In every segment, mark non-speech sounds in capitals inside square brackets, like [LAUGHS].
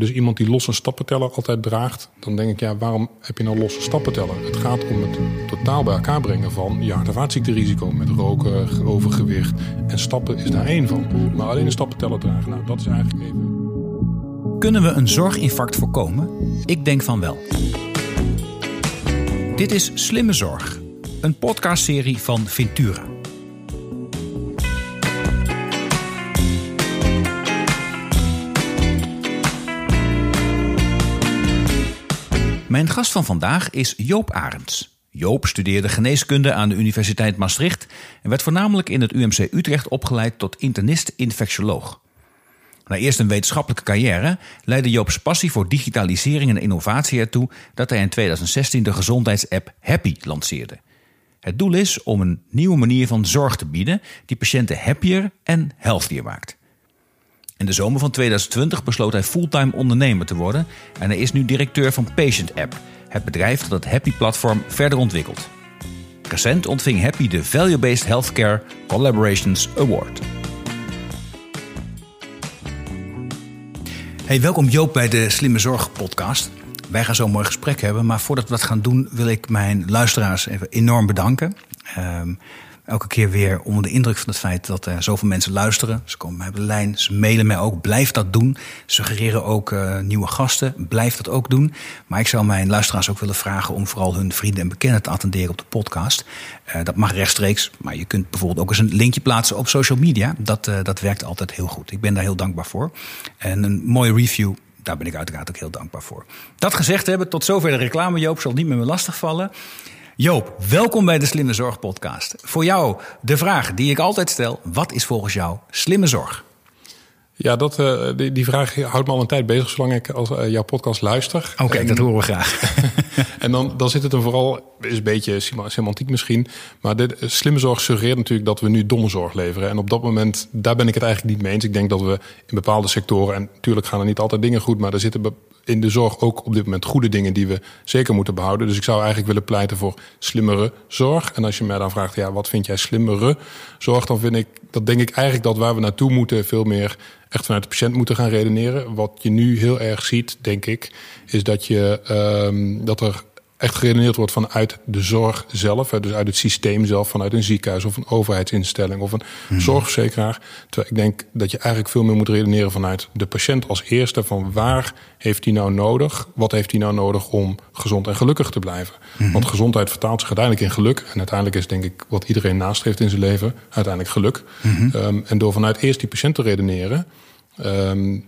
dus iemand die losse stappenteller altijd draagt, dan denk ik, ja, waarom heb je nou losse stappenteller? Het gaat om het totaal bij elkaar brengen van je hart- en met roken, overgewicht. En stappen is daar één van. Maar alleen een stappenteller dragen, nou, dat is eigenlijk even. Kunnen we een zorginfarct voorkomen? Ik denk van wel. Dit is Slimme Zorg, een podcastserie van Ventura. Mijn gast van vandaag is Joop Arends. Joop studeerde geneeskunde aan de Universiteit Maastricht en werd voornamelijk in het UMC Utrecht opgeleid tot internist-infectioloog. Na eerst een wetenschappelijke carrière leidde Joop's passie voor digitalisering en innovatie ertoe dat hij in 2016 de gezondheidsapp Happy lanceerde. Het doel is om een nieuwe manier van zorg te bieden die patiënten happier en healthier maakt. In de zomer van 2020 besloot hij fulltime ondernemer te worden en hij is nu directeur van Patient App, het bedrijf dat het Happy-platform verder ontwikkelt. Recent ontving Happy de Value-Based Healthcare Collaborations Award. Hey, welkom Joop bij de Slimme Zorg podcast. Wij gaan zo mooi gesprek hebben, maar voordat we dat gaan doen wil ik mijn luisteraars even enorm bedanken. Um, elke keer weer onder de indruk van het feit dat er zoveel mensen luisteren. Ze komen mij de lijn, ze mailen mij ook. Blijf dat doen. Suggereren ook uh, nieuwe gasten. Blijf dat ook doen. Maar ik zou mijn luisteraars ook willen vragen om vooral hun vrienden en bekenden te attenderen op de podcast. Uh, dat mag rechtstreeks, maar je kunt bijvoorbeeld ook eens een linkje plaatsen op social media. Dat, uh, dat werkt altijd heel goed. Ik ben daar heel dankbaar voor. En een mooie review daar ben ik uiteraard ook heel dankbaar voor. Dat gezegd hebben, tot zover de reclame, Joop, zal niet meer me lastigvallen. Joop, welkom bij de Slimme Zorg podcast. Voor jou de vraag die ik altijd stel: wat is volgens jou slimme zorg? Ja, dat, uh, die, die, vraag houdt me al een tijd bezig, zolang ik als, uh, jouw podcast luister. Oké, okay, dat horen we graag. [LAUGHS] en dan, dan zit het er vooral, is een beetje semantiek misschien, maar dit, slimme zorg suggereert natuurlijk dat we nu domme zorg leveren. En op dat moment, daar ben ik het eigenlijk niet mee eens. Ik denk dat we in bepaalde sectoren, en natuurlijk gaan er niet altijd dingen goed, maar er zitten in de zorg ook op dit moment goede dingen die we zeker moeten behouden. Dus ik zou eigenlijk willen pleiten voor slimmere zorg. En als je mij dan vraagt, ja, wat vind jij slimmere zorg? Dan vind ik, dat denk ik eigenlijk dat waar we naartoe moeten veel meer echt vanuit de patiënt moeten gaan redeneren. Wat je nu heel erg ziet, denk ik, is dat, je, um, dat er echt geredeneerd wordt vanuit de zorg zelf. Dus uit het systeem zelf, vanuit een ziekenhuis of een overheidsinstelling of een mm. zorgverzekeraar. Terwijl ik denk dat je eigenlijk veel meer moet redeneren vanuit de patiënt als eerste. Van waar heeft hij nou nodig? Wat heeft hij nou nodig om gezond en gelukkig te blijven? Mm. Want gezondheid vertaalt zich uiteindelijk in geluk. En uiteindelijk is denk ik wat iedereen nastreeft in zijn leven uiteindelijk geluk. -hmm. um, en door vanuit eerst die patiënt te redeneren, um,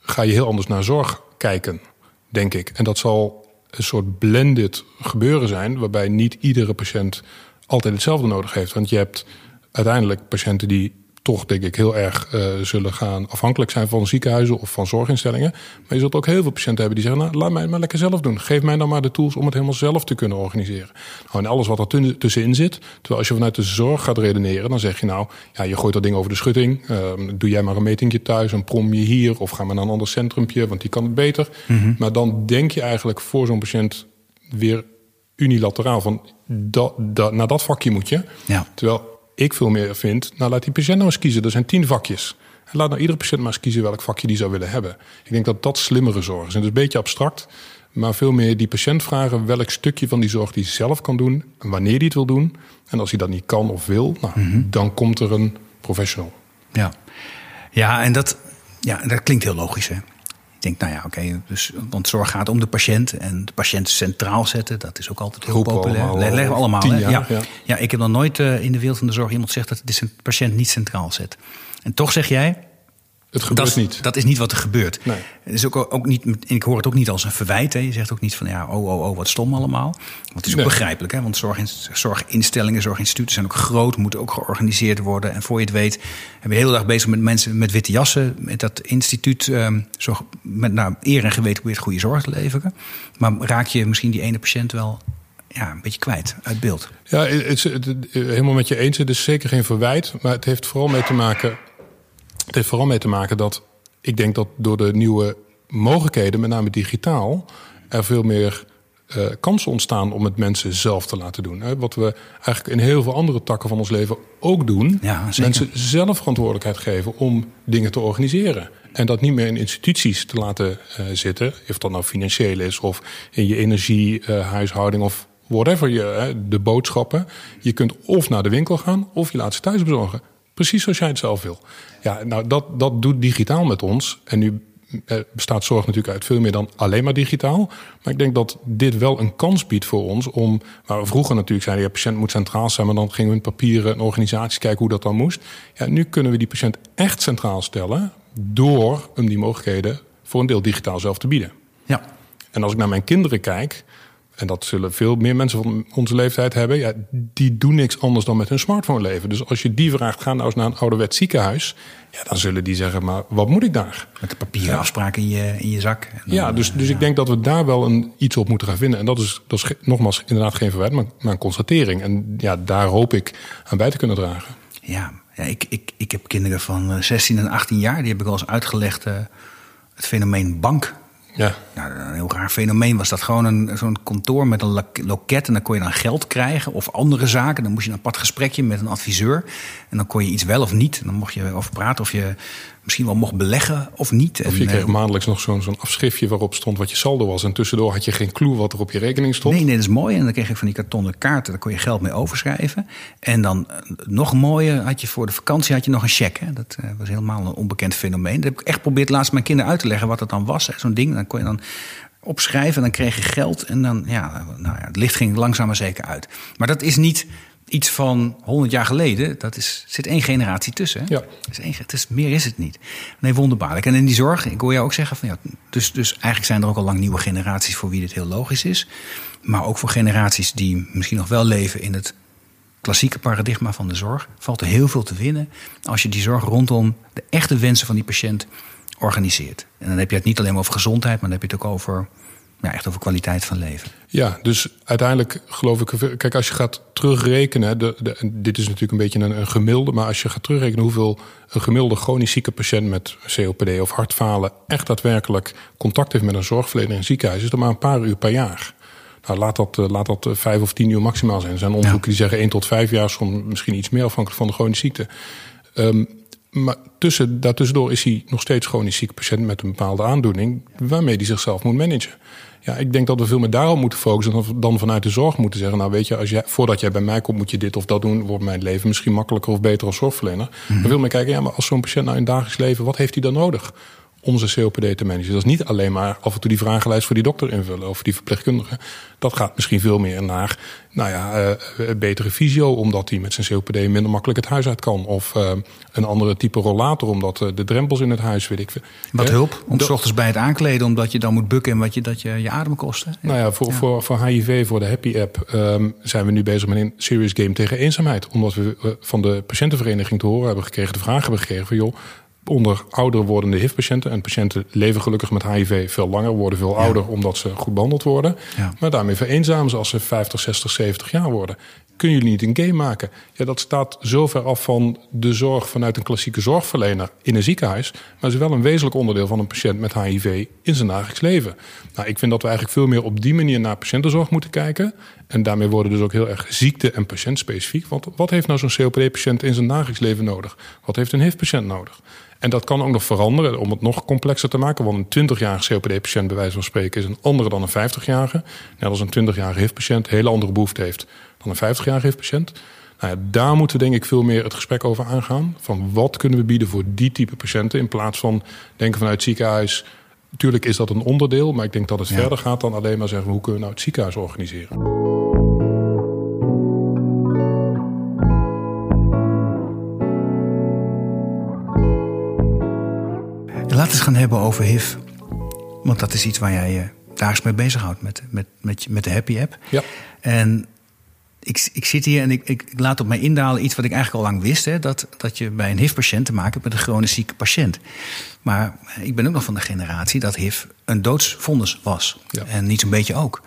ga je heel anders naar zorg kijken, denk ik. En dat zal een soort blended gebeuren zijn, waarbij niet iedere patiënt altijd hetzelfde nodig heeft. Want je hebt uiteindelijk patiënten die toch, denk ik, heel erg uh, zullen gaan afhankelijk zijn van ziekenhuizen of van zorginstellingen. Maar je zult ook heel veel patiënten hebben die zeggen: Nou, laat mij het maar lekker zelf doen. Geef mij dan maar de tools om het helemaal zelf te kunnen organiseren. Nou, en alles wat er tussenin zit. Terwijl als je vanuit de zorg gaat redeneren, dan zeg je nou: ja, je gooit dat ding over de schutting. Uh, doe jij maar een metingje thuis, een prom je hier. Of ga maar naar een ander centrumpje, want die kan het beter. Mm -hmm. Maar dan denk je eigenlijk voor zo'n patiënt weer unilateraal van dat, dat, naar dat vakje moet je. Ja. Terwijl ik veel meer vind, nou laat die patiënt nou eens kiezen. Er zijn tien vakjes. En laat nou iedere patiënt maar eens kiezen welk vakje die zou willen hebben. Ik denk dat dat slimmere zorg is. En het is een beetje abstract, maar veel meer die patiënt vragen welk stukje van die zorg die zelf kan doen en wanneer die het wil doen. En als hij dat niet kan of wil, nou, mm -hmm. dan komt er een professional. Ja, ja en dat, ja, dat klinkt heel logisch. Hè? Ik denk, nou ja, oké, okay, dus, want zorg gaat om de patiënt en de patiënt centraal zetten. Dat is ook altijd heel Roepen populair. allemaal, Leggen we allemaal. jaar, ja. ja. Ja. ik heb nog nooit uh, in de wereld van de zorg iemand zegt dat de patiënt niet centraal zet. En toch zeg jij. Het gebeurt dat, niet. Dat is niet wat er gebeurt. Nee. Het is ook, ook niet, ik hoor het ook niet als een verwijt. Hè. Je zegt ook niet van ja, oh, oh, oh, wat stom allemaal. Want het is ook Nee. begrijpelijk. Hè? Want zorg, zorginstellingen, zorginstituten zijn ook groot, moeten ook georganiseerd worden. En voor je het weet, ben je de hele dag bezig met mensen met witte jassen. Met dat instituut, um, zorg, met nou, eer en geweten probeert goede zorg te leveren. Maar raak je misschien die ene patiënt wel ja, een beetje kwijt uit beeld. Ja, het, is- het- het- helemaal met je eens. Het is zeker geen verwijt, maar het heeft vooral mee te maken. Het heeft vooral mee te maken dat ik denk dat door de nieuwe mogelijkheden, met name digitaal, er veel meer uh, kansen ontstaan om het mensen zelf te laten doen. Hè? Wat we eigenlijk in heel veel andere takken van ons leven ook doen. Ja, mensen zelf verantwoordelijkheid geven om dingen te organiseren. En dat niet meer in instituties te laten uh, zitten. Of dat nou financieel is of in je energiehuishouding uh, of whatever je, de boodschappen. Je kunt of naar de winkel gaan of je laat ze thuis bezorgen. Precies zoals jij het zelf wil. Ja, nou dat, dat doet digitaal met ons. En nu bestaat zorg natuurlijk uit veel meer dan alleen maar digitaal. Maar ik denk dat dit wel een kans biedt voor ons om. Waar we vroeger natuurlijk zeiden, ja, patiënt moet centraal zijn, maar dan gingen we in papieren en organisaties kijken hoe dat dan moest. Ja, nu kunnen we die patiënt echt centraal stellen door hem die mogelijkheden voor een deel digitaal zelf te bieden. Ja. En als ik naar mijn kinderen kijk, en dat zullen veel meer mensen van onze leeftijd hebben, ja, die doen niks anders dan met hun smartphone leven. Dus als je die vraagt, ga nou eens naar een ouderwet ziekenhuis, ja, dan zullen die zeggen, maar wat moet ik daar? Met de papieren afspraak in je, in je zak. Dan, ja, dus, dus ja. ik denk dat we daar wel een, iets op moeten gaan vinden. En dat is, dat is nogmaals inderdaad geen verwijt, maar, maar een constatering. En ja, daar hoop ik aan bij te kunnen dragen. Ja, ja ik, ik, ik heb kinderen van 16 en 18 jaar, die heb ik al eens uitgelegd, uh, het fenomeen bank ja. Nou, een heel raar fenomeen was dat gewoon een, zo'n kantoor met een loket. En dan kon je dan geld krijgen of andere zaken. Dan moest je een apart gesprekje met een adviseur. En dan kon je iets wel of niet. En dan mocht je over praten of je misschien wel mocht beleggen of niet. Of je kreeg maandelijks nog zo'n zo'n afschriftje waarop stond wat je saldo was. En tussendoor had je geen clue wat er op je rekening stond. Nee, nee, dat is mooi. En dan kreeg je van die kartonnen kaarten. Daar kon je geld mee overschrijven. En dan eh, nog mooier had je voor de vakantie had je nog een cheque. Hè. Dat uh, was helemaal een onbekend fenomeen. Dat heb ik echt geprobeerd laatst mijn kinderen uit te leggen wat dat dan was. Zo'n ding. Dan kon je dan opschrijven en dan kreeg je geld. En dan, ja, nou ja, het licht ging langzaam maar zeker uit. Maar dat is niet iets van 100 jaar geleden, dat is, zit één generatie tussen. Ja. is één, het is, meer is het niet. Nee, wonderbaarlijk. En in die zorg, ik hoor jou ook zeggen van ja, dus, dus eigenlijk zijn er ook al lang nieuwe generaties voor wie dit heel logisch is. Maar ook voor generaties die misschien nog wel leven in het klassieke paradigma van de zorg, valt er heel veel te winnen als je die zorg rondom de echte wensen van die patiënt organiseert. En dan heb je het niet alleen over gezondheid, maar dan heb je het ook over ja, echt over kwaliteit van leven. Ja, dus uiteindelijk geloof ik. Kijk, als je gaat terugrekenen. De, de, dit is natuurlijk een beetje een, een, gemiddelde. Maar als je gaat terugrekenen hoeveel een gemiddelde chronisch zieke patiënt met COPD of hartfalen. echt daadwerkelijk contact heeft met een zorgverlener in een ziekenhuis. is dat maar een paar uur per jaar. Nou, laat dat, eh, laat dat eh, vijf of tien uur maximaal zijn. Er zijn onderzoeken die zeggen één tot vijf jaar, soms misschien iets meer afhankelijk van de chronische ziekte. Um, maar tussen, daartussendoor is hij nog steeds chronisch zieke patiënt met een bepaalde aandoening, waarmee hij zichzelf moet managen. Ja, ik denk dat we veel meer daarop moeten focussen dan vanuit de zorg moeten zeggen. Nou, weet je, als jij, voordat jij bij mij komt, moet je dit of dat doen. Wordt mijn leven misschien makkelijker of beter als zorgverlener. Mm -hmm. veel meer kijken, ja, maar als zo'n patiënt nou in dagelijks leven, wat heeft hij dan nodig? Om zijn COPD te managen. Dat is niet alleen maar af en toe die vragenlijst voor die dokter invullen of die verpleegkundige. Dat gaat misschien veel meer naar nou ja, uh, betere fysio, omdat hij met zijn COPD minder makkelijk het huis uit kan. Of uh, een andere type rollator, omdat de drempels in het huis, weet ik veel. Wat hulp? Om s ochtends bij het aankleden, omdat je dan moet bukken en wat je, dat je, je adem kost. Nou ja, voor, ja. Voor, voor HIV, voor de Happy App, um, zijn we nu bezig met een serious game tegen eenzaamheid. Omdat we van de patiëntenvereniging te horen hebben gekregen, de vraag hebben gekregen van joh, onder ouder wordende HIV-patiënten. En patiënten leven gelukkig met HIV veel langer, worden veel ouder omdat ze goed behandeld worden. Ja. Maar daarmee vereenzamen ze als ze 50, 60, 70 jaar worden. Kunnen jullie niet een game maken? Ja, dat staat zo ver af van de zorg vanuit een klassieke zorgverlener in een ziekenhuis. Maar is wel een wezenlijk onderdeel van een patiënt met HIV in zijn dagelijks leven. Nou, ik vind dat we eigenlijk veel meer op die manier naar patiëntenzorg moeten kijken. En daarmee worden dus ook heel erg ziekte- en patiëntspecifiek. Want wat heeft nou zo'n COPD-patiënt in zijn dagelijks leven nodig? Wat heeft een HIV-patiënt nodig? En dat kan ook nog veranderen om het nog complexer te maken. Want een 20-jarige COPD-patiënt, bij wijze van spreken, is een andere dan een 50-jarige. Net als een 20-jarige HIV-patiënt hele andere behoefte heeft dan een 50-jarige HIV-patiënt. Nou ja, daar moeten we denk ik veel meer het gesprek over aangaan. Van wat kunnen we bieden voor die type patiënten in plaats van denken vanuit ziekenhuis. Tuurlijk is dat een onderdeel, maar ik denk dat het ja. verder gaat dan alleen maar zeggen hoe kunnen we nou het ziekenhuis organiseren. Laten we het gaan hebben over HIV. Want dat is iets waar jij je dagelijks mee bezighoudt met, met, met, met de Happy App. Ja. En ik, ik zit hier en ik, ik, ik laat op mij indalen iets wat ik eigenlijk al lang wist. Hè, dat, dat je bij een HIV-patiënt te maken hebt met een chronisch zieke patiënt. Maar ik ben ook nog van de generatie dat HIV een doodsvonnis was. Ja. En niet zo'n beetje ook.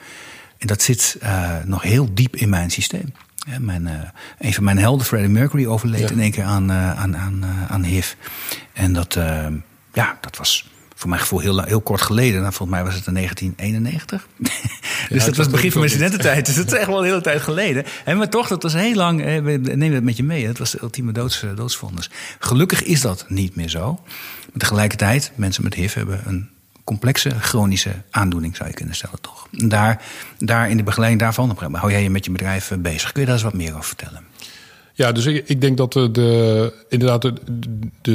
En dat zit uh, nog heel diep in mijn systeem. Ja, mijn, uh, een van mijn helden, Freddie Mercury, overleed ja. in één keer aan, uh, aan, aan, aan HIV. En dat ja, dat was voor mijn gevoel heel, heel kort geleden. Nou, volgens mij was het in 1991. [LAUGHS] dus dat was het begin van mijn studententijd. Dus dat is echt wel een hele tijd geleden. En maar toch, dat was heel lang. Neem het met je mee. Het was de ultieme doods, doodsvonnis. Gelukkig is dat niet meer zo. Maar tegelijkertijd, mensen met HIV hebben een complexe chronische aandoening, zou je kunnen stellen, toch? Daar, daar in de begeleiding daarvan, hou jij je met je bedrijf bezig. Kun je daar eens wat meer over vertellen? Ja, dus ik, ik denk dat de, de inderdaad de,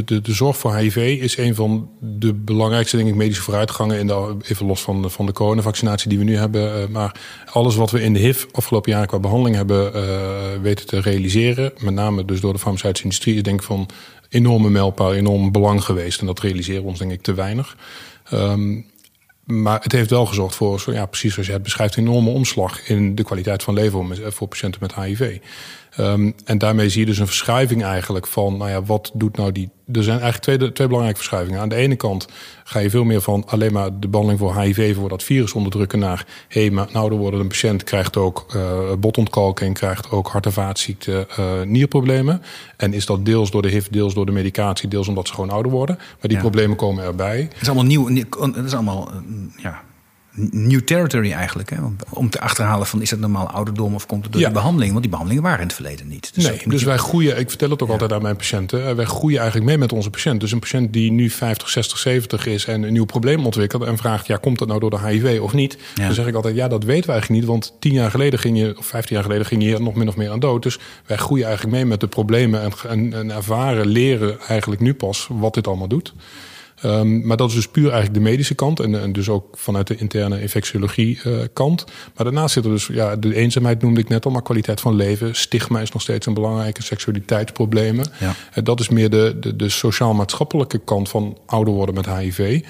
de, de, zorg voor HIV is een van de belangrijkste denk ik, medische vooruitgangen. In de, even los van de, van de coronavaccinatie die we nu hebben. Eh, maar alles wat we in de HIV afgelopen jaren qua behandeling hebben uh, weten te realiseren. Met name dus door de farmaceutische industrie. Is denk ik van enorme mijlpaal, enorm belang geweest. En dat realiseren we ons denk ik te weinig. Um, maar het heeft wel gezorgd voor, ja, precies zoals je het beschrijft, een enorme omslag in de kwaliteit van leven voor patiënten met HIV. Um, en daarmee zie je dus een verschuiving eigenlijk van, nou ja, wat doet nou die. Er zijn eigenlijk twee, twee belangrijke verschuivingen. Aan de ene kant ga je veel meer van alleen maar de behandeling voor HIV, voor dat virus onderdrukken, naar hé, hey, maar nou, er worden een patiënt krijgt ook uh, botontkalking, krijgt ook hart- en vaatziekten, uh, nierproblemen. En is dat deels door de HIV, deels door de medicatie, deels omdat ze gewoon ouder worden. Maar die problemen komen erbij. Het is allemaal nieuw, het is allemaal, eh, ja, new territory eigenlijk. Hè? Om te achterhalen van is het normaal ouderdom of komt het door de behandeling? Want die behandelingen waren in het verleden niet. Dus, nee, dus wij groeien, ik vertel het ook altijd aan mijn patiënten. Eh, wij groeien eigenlijk mee met onze patiënt. Dus een patiënt die nu 50, 60, 70 is en een nieuw probleem ontwikkelt en vraagt: ja, komt dat nou door de HIV of niet? Dan zeg ik altijd: ja, dat weten we eigenlijk niet. Want tien jaar geleden ging je, of 15 jaar geleden ging je hier nog min of meer aan dood. Dus wij groeien eigenlijk mee met de problemen en, en, en ervaren, leren eigenlijk nu pas wat dit allemaal doet. Um, maar dat is dus puur eigenlijk de medische kant. En, en dus ook vanuit de interne infectiologie uh, kant. Maar daarnaast zit er dus, ja, de eenzaamheid noemde ik net al, maar kwaliteit van leven. Stigma is nog steeds een belangrijke, seksualiteitsproblemen. Ja. En dat is meer de, de, de sociaal-maatschappelijke kant van ouder worden met HIV.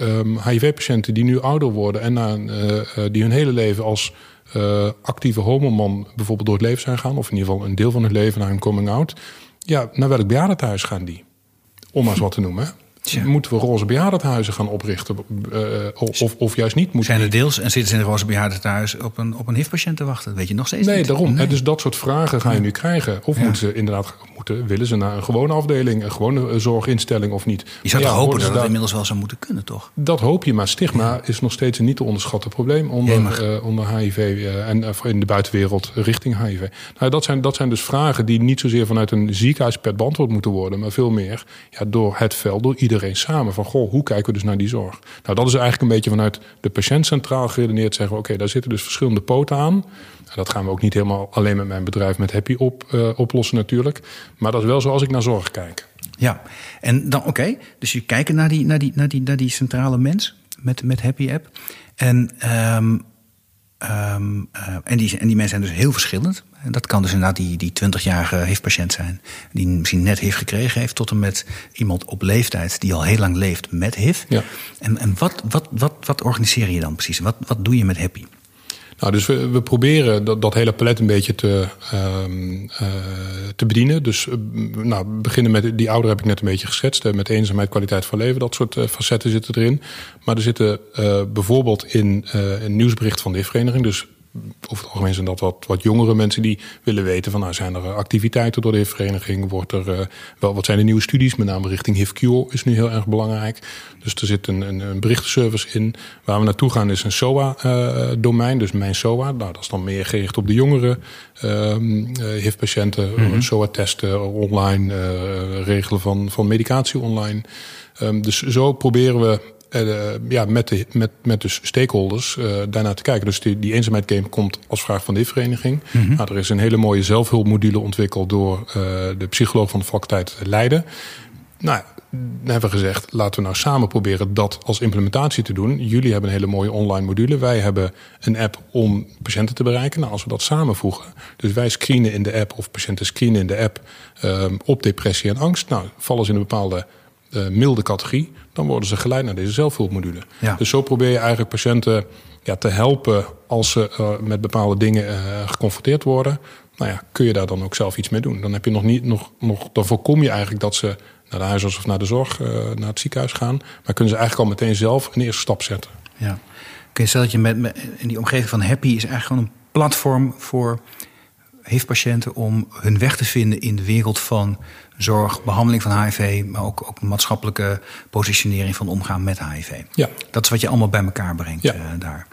Um, HIV-patiënten die nu ouder worden en na, uh, die hun hele leven als uh, actieve homoman bijvoorbeeld door het leven zijn gaan, of in ieder geval een deel van hun leven naar hun coming out. Ja, naar welk bejaardentehuis gaan die? Om maar eens wat te noemen. Moeten we roze bejaardenhuizen gaan oprichten? Uh, of, of juist niet? Moeten Zijn er deels en zitten ze in de roze bejaardenhuis op een, op een HIV-patiënt te wachten? Dat weet je nog steeds nee, niet. Daarom. Nee, Dus dat soort vragen ga je nu krijgen. Of moeten ze inderdaad, moeten, willen ze naar een gewone afdeling, een gewone eh, zorginstelling of niet? Je zou toch hopen dat het inmiddels wel zou moeten kunnen, toch? Dat hoop je, maar stigma is nog steeds een niet te onderschatten probleem onder, uh, onder HIV uh, en in de buitenwereld richting HIV. Nou, dat, zijn, dat zijn dus vragen die niet zozeer vanuit een ziekenhuispet beantwoord moeten worden, maar veel meer ja, door het veld, door iedereen samen. Van goh, hoe kijken we dus naar die zorg? Nou, dat is eigenlijk een beetje vanuit de patiënt centraal geredeneerd. Zeggen we, oké, daar zitten dus verschillende poten aan. Dat gaan we ook niet helemaal alleen met mijn bedrijf met Happy op, uh, oplossen natuurlijk. Maar dat is wel zoals ik naar zorg kijk. Ja, en dan oké. Dus je kijkt naar die, naar, die, naar, die, naar die centrale mens met, met Happy App. En um, Um, uh, en, die, en die mensen zijn dus heel verschillend. En dat kan dus inderdaad die, die 20-jarige HIV-patiënt zijn, die misschien net HIV gekregen heeft, tot en met iemand op leeftijd die al heel lang leeft met HIV. Ja. En, en wat, wat, wat, wat organiseer je dan precies? Wat, wat doe je met Happy? Nou, dus we, we proberen dat, dat hele palet een beetje te, um, uh, te bedienen. Dus uh, nou, beginnen met die ouder heb ik net een beetje geschetst. met eenzaamheid, kwaliteit van leven, dat soort uh, facetten zitten erin. Maar er zitten bijvoorbeeld in een nieuwsbericht van de vereniging. Dus over het algemeen zijn dat wat, wat jongere mensen die willen weten van nou, zijn er activiteiten door de HIV-vereniging? Wordt er uh, wel wat zijn de nieuwe studies? Met name richting HIV-cure is nu heel erg belangrijk. Dus er zit een, een, een berichtenservice in. Waar we naartoe gaan is een SOA-domein, uh, dus mijn SOA. Nou, dat is dan meer gericht op de jongere uh, HIV-patiënten. Mm -hmm. SOA-testen online, regelen van, van medicatie online. Um, dus zo proberen we ja, met, de, met, met dus stakeholders uh, daarnaar te kijken. Dus die, die eenzaamheid game komt als vraag van de vereniging. Mm -hmm. nou, er is een hele mooie zelfhulpmodule ontwikkeld door de psycholoog van de faculteit Leiden. Nou, dan hebben we gezegd, laten we nou samen proberen dat als implementatie te doen. Jullie hebben een hele mooie online module. Wij hebben een app om patiënten te bereiken. Nou, als we dat samenvoegen. Dus wij screenen in de app of patiënten screenen in de app um, op depressie en angst. Nou, vallen ze in een bepaalde uh, milde categorie dan worden ze geleid naar deze zelfhulpmodule. Ja. Dus zo probeer je eigenlijk patiënten ja, te helpen als ze uh, met bepaalde dingen uh, geconfronteerd worden. Nou ja, kun je daar dan ook zelf iets mee doen? Dan heb je nog niet nog, nog dan voorkom je eigenlijk dat ze naar de huisarts of naar de zorg, naar het ziekenhuis gaan. Maar kunnen ze eigenlijk al meteen zelf een eerste stap zetten. Ja. Kun je stellen dat je met, met in die omgeving van Happy is eigenlijk gewoon een platform voor HIV-patiënten om hun weg te vinden in de wereld van zorg, behandeling van HIV, maar ook, ook maatschappelijke positionering van omgaan met HIV. Ja. Dat is wat je allemaal bij elkaar brengt Ja. eh, daar.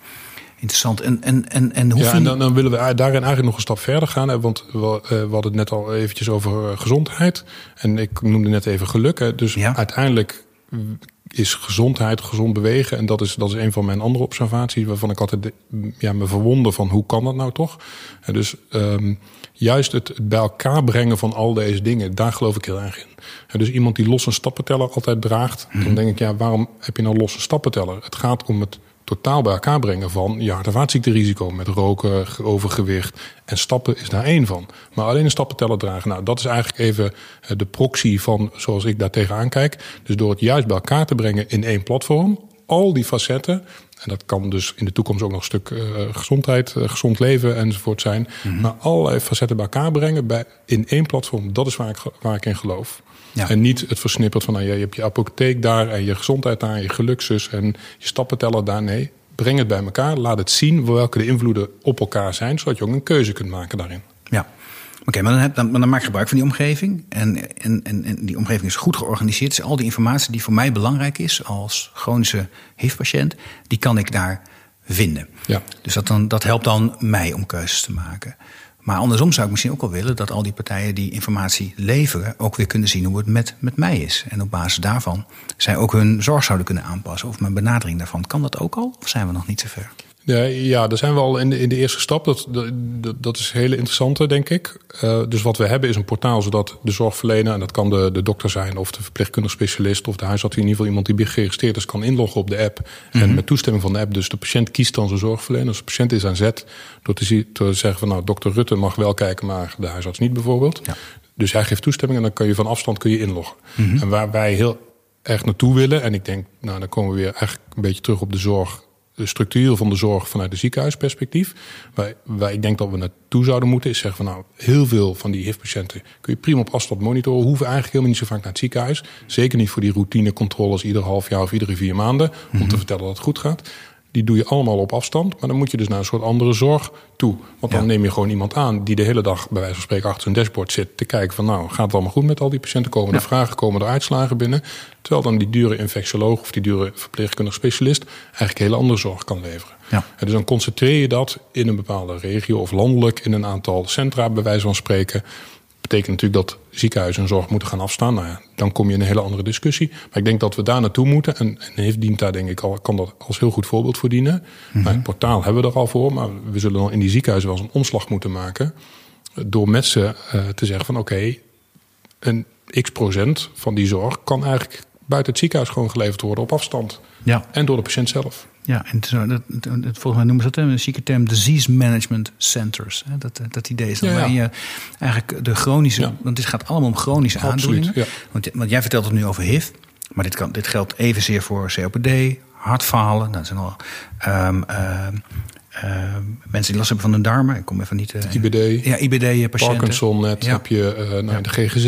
Interessant. En, en, en, en hoe Ja, en dan, dan willen we daarin eigenlijk nog een stap verder gaan. Hè, want we, eh, we hadden het net al eventjes over eh, gezondheid. En ik noemde net even geluk. Hè. Dus Ja. uiteindelijk is gezondheid, gezond bewegen. En dat is, dat is een van mijn andere observaties. Waarvan ik altijd ja, me verwonder van hoe kan dat nou toch? En dus ehm, juist het, het bij elkaar brengen van al deze dingen. Daar geloof ik heel erg in. En dus iemand die losse stappenteller altijd draagt. Dan denk ik, ja, waarom heb je nou losse stappenteller? Het gaat om het totaal bij elkaar brengen van je hart- en vaatziekterisico met roken, ge- overgewicht en stappen is daar één van. Maar alleen een stappenteller dragen, nou dat is eigenlijk even eh, de proxy van zoals ik daar tegenaan kijk. Dus door het juist bij elkaar te brengen in één platform, al die facetten, en dat kan dus in de toekomst ook nog een stuk eh, gezondheid, eh, gezond leven enzovoort zijn, maar allerlei facetten bij elkaar brengen bij, in één platform, dat is waar ik, waar ik in geloof. Ja. En niet het versnipperd van nou, je hebt je apotheek daar en je gezondheid daar, je gelukzus en je stappenteller daar. Nee, breng het bij elkaar. Laat het zien welke de invloeden op elkaar zijn, zodat je ook een keuze kunt maken daarin. Ja. Oké, maar, dan dan, maar dan maak ik gebruik van die omgeving. En, en, en, en die omgeving is goed georganiseerd. Dus al die informatie die voor mij belangrijk is als chronische HIV-patiënt, die kan ik daar vinden. Ja. Dus dat, dan, dat helpt dan mij om keuzes te maken. Maar andersom zou ik misschien ook wel willen dat al die partijen die informatie leveren ook weer kunnen zien hoe het met, met mij is. En op basis daarvan zij ook hun zorg zouden kunnen aanpassen of mijn benadering daarvan. Kan dat ook al? Of zijn we nog niet zo ver? Ja, ja, daar zijn we al in de, in de eerste stap. Dat, dat, dat is een hele interessante, denk ik. Uh, dus wat we hebben is een portaal zodat de zorgverlener, en dat kan de, de dokter zijn of de verpleegkundig specialist of de huisarts, in ieder geval iemand die geregistreerd is, kan inloggen op de app. Mm -hmm. En met toestemming van de app, dus de patiënt kiest dan zijn zorgverlener. Dus de patiënt is aan zet door te, te zeggen van nou, dokter Rutte mag wel kijken, maar de huisarts niet bijvoorbeeld. Ja. Dus hij geeft toestemming en dan kun je van afstand kun je inloggen. Mm -hmm. En waar wij heel erg naartoe willen, en ik denk, nou dan komen we weer eigenlijk een beetje terug op de zorg de structuur van de zorg vanuit de ziekenhuisperspectief. Waar, waar ik denk dat we naartoe zouden moeten, is zeggen van nou, heel veel van die HIV-patiënten kun je prima op afstand monitoren. Hoeven eigenlijk helemaal niet zo vaak naar het ziekenhuis. Zeker niet voor die routinecontroles ieder half jaar of iedere vier maanden. Om te vertellen dat het goed gaat. Die doe je allemaal op afstand. Maar dan moet je dus naar een soort andere zorg toe. Want dan ja. neem je gewoon iemand aan die de hele dag bij wijze van spreken achter zijn dashboard zit. Te kijken van nou, gaat het allemaal goed met al die patiënten? Komen er vragen, komen er uitslagen binnen? Terwijl dan die dure infectioloog of die dure verpleegkundig specialist eigenlijk hele andere zorg kan leveren. Ja. En dus dan concentreer je dat in een bepaalde regio of landelijk in een aantal centra, bij wijze van spreken betekent natuurlijk dat ziekenhuizen en zorg moeten gaan afstaan. Nou ja, dan kom je in een hele andere discussie. Maar ik denk dat we daar naartoe moeten. En, en heeft dient daar denk ik al, kan dat als heel goed voorbeeld voor dienen. Mm -hmm. nou, het portaal hebben we er al voor. Maar we zullen dan in die ziekenhuizen wel eens een omslag moeten maken. Door met ze uh, te zeggen van oké, okay, een x procent van die zorg kan eigenlijk buiten het ziekenhuis gewoon geleverd worden op afstand. Ja. En door de patiënt zelf. Ja, en dat, volgens mij noemen ze dat een zieke term disease management centers. Hè? Dat, dat idee is dan ja, ja. waarin je eigenlijk de chronische, ja. want dit gaat allemaal om chronische Absoluut, aandoeningen. Want, want jij vertelt het nu over HIV, maar dit, kan, dit geldt evenzeer voor COPD, hartfalen. Dat zijn al um, uh, uh, mensen die last hebben van hun darmen. Ik kom even niet. Uh, IBD. Ja, IBD-patiënten. Parkinson, net heb je uh, nou, de GGZ.